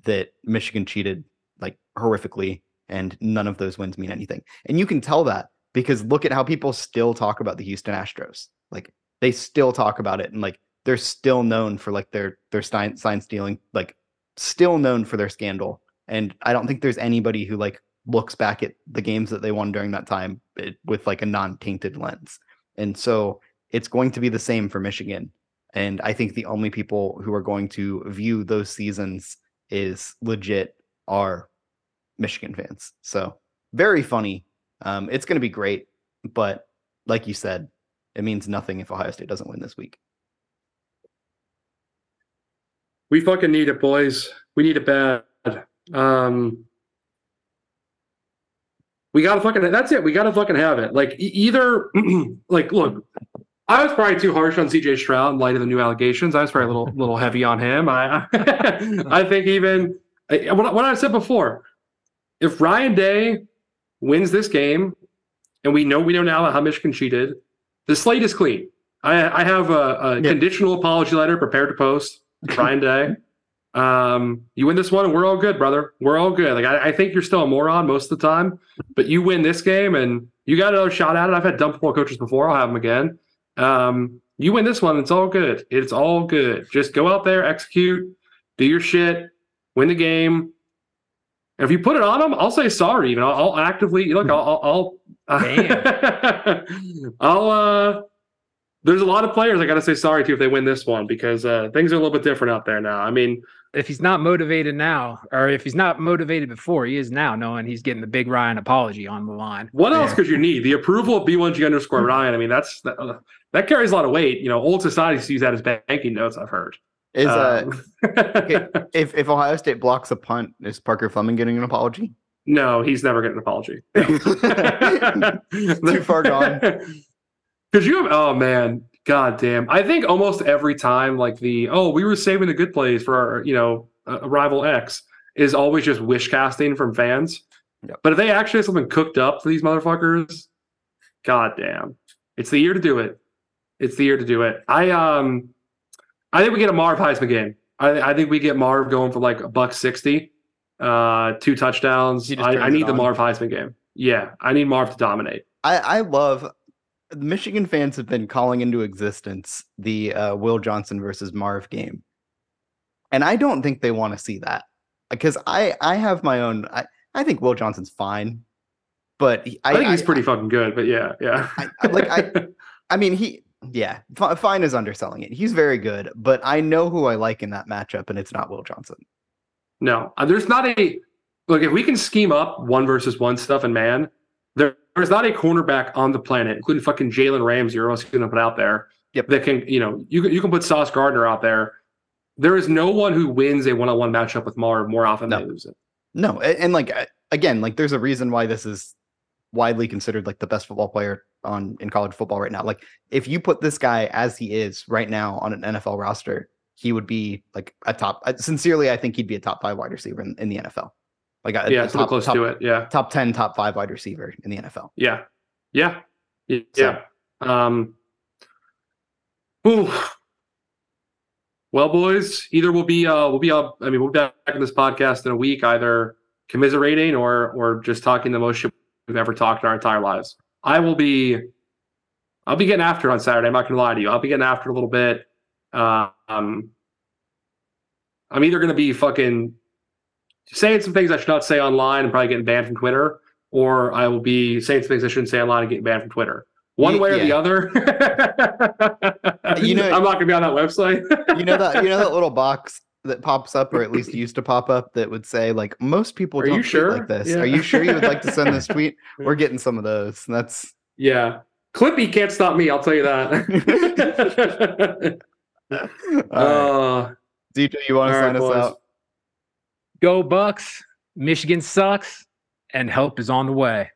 that Michigan cheated like horrifically and none of those wins mean anything. And you can tell that because look at how people still talk about the Houston Astros. Like they still talk about it and like they're still known for like their their sign stealing, like still known for their scandal. And I don't think there's anybody who like looks back at the games that they won during that time eh, with like a non-tainted lens. And so it's going to be the same for Michigan. And I think the only people who are going to view those seasons is legit are Michigan fans. So very funny. Um, it's going to be great, but like you said, it means nothing if Ohio State doesn't win this week. We fucking need it, boys. We need it bad. Um, we gotta fucking. That's it. We gotta fucking have it. Like either, like, look, I was probably too harsh on CJ Stroud in light of the new allegations. I was probably a little, little heavy on him. I, I think even what, what I said before, if Ryan Day wins this game, and we know we know now how Michigan cheated, the slate is clean. I, I have a, a Yeah. conditional apology letter prepared to post. to Ryan Day. Um, you win this one, and we're all good, brother. We're all good. Like I, I think you're still a moron most of the time, but you win this game, and you got another shot at it. I've had dumb football coaches before. I'll have them again. Um, you win this one, it's all good. It's all good. Just go out there, execute, do your shit, win the game, if you put it on him, I'll say sorry. Even I'll, I'll actively look. I'll, I'll, I'll, I'll uh, there's a lot of players I got to say sorry to if they win this one because uh, things are a little bit different out there now. I mean, if he's not motivated now, or if he's not motivated before, he is now, knowing he's getting the big Ryan apology on the line. What else could you need? The approval of B1G underscore Ryan. I mean, that's that, uh, that, carries a lot of weight. You know, old society sees that as banking notes. I've heard. Is uh, okay, if if Ohio State blocks a punt, is Parker Fleming getting an apology? No, he's never getting an apology. No. Too far gone. Because you have, oh man, god damn. I think almost every time, like the, oh, we were saving the good plays for our, you know, uh, rival X is always just wish casting from fans. Yep. But if they actually have something cooked up for these motherfuckers, god damn. It's the year to do it. It's the year to do it. I, um, I think we get a Marv Heisman game. I, I think we get Marv going for like a buck 60, uh, two touchdowns. I, I need the Marv Heisman game. Yeah, I need Marv to dominate. I, I love Michigan fans have been calling into existence the uh, Will Johnson versus Marv game, and I don't think they want to see that because I I have my own. I, I think Will Johnson's fine, but he, I, I, think he's I, pretty fucking good. But yeah, yeah. I, like I, I mean he. Yeah, fine is underselling it. He's very good, but I know who I like in that matchup, and it's not Will Johnson. No, uh, there's not a look. If we can scheme up one versus one stuff and man, there, there's not a cornerback on the planet, including fucking Jalen Ramsey or else going to put out there. Yep. That can, you know, you can, you can put Sauce Gardner out there. There is no one who wins a one-on-one matchup with Marv more often no. than they lose it. No, and, and like again, like there's a reason why this is widely considered like the best football player on in college football right now. Like if you put this guy as he is right now on an NFL roster, he would be like a top. Sincerely, I think he'd be a top five wide receiver in, in the NFL. Like a, yeah, a top, close top, to it. Yeah, top ten, top five wide receiver in the NFL. Yeah, yeah, yeah. So. Um. Ooh. Well, boys, either we'll be uh we'll be up. I mean, we'll be back in this podcast in a week, either commiserating or or just talking the most shit we've ever talked in our entire lives. I will be. I'll be getting after it on Saturday. I'm not gonna lie to you. I'll be getting after it a little bit. Uh, um, I'm either gonna be fucking saying some things I should not say online and probably getting banned from Twitter, or I will be saying some things I shouldn't say online and getting banned from Twitter. One way or yeah. the other. you know, I'm not gonna be on that website. you know that you know that little box that pops up, or at least used to pop up, that would say like most people Are don't you sure? like this. Yeah. Are you sure you would like to send this tweet? We're getting some of those. And that's yeah. Clippy can't stop me. I'll tell you that. uh, DJ, you want to sign right, us boys. out? Go Bucks. Michigan sucks, and help is on the way.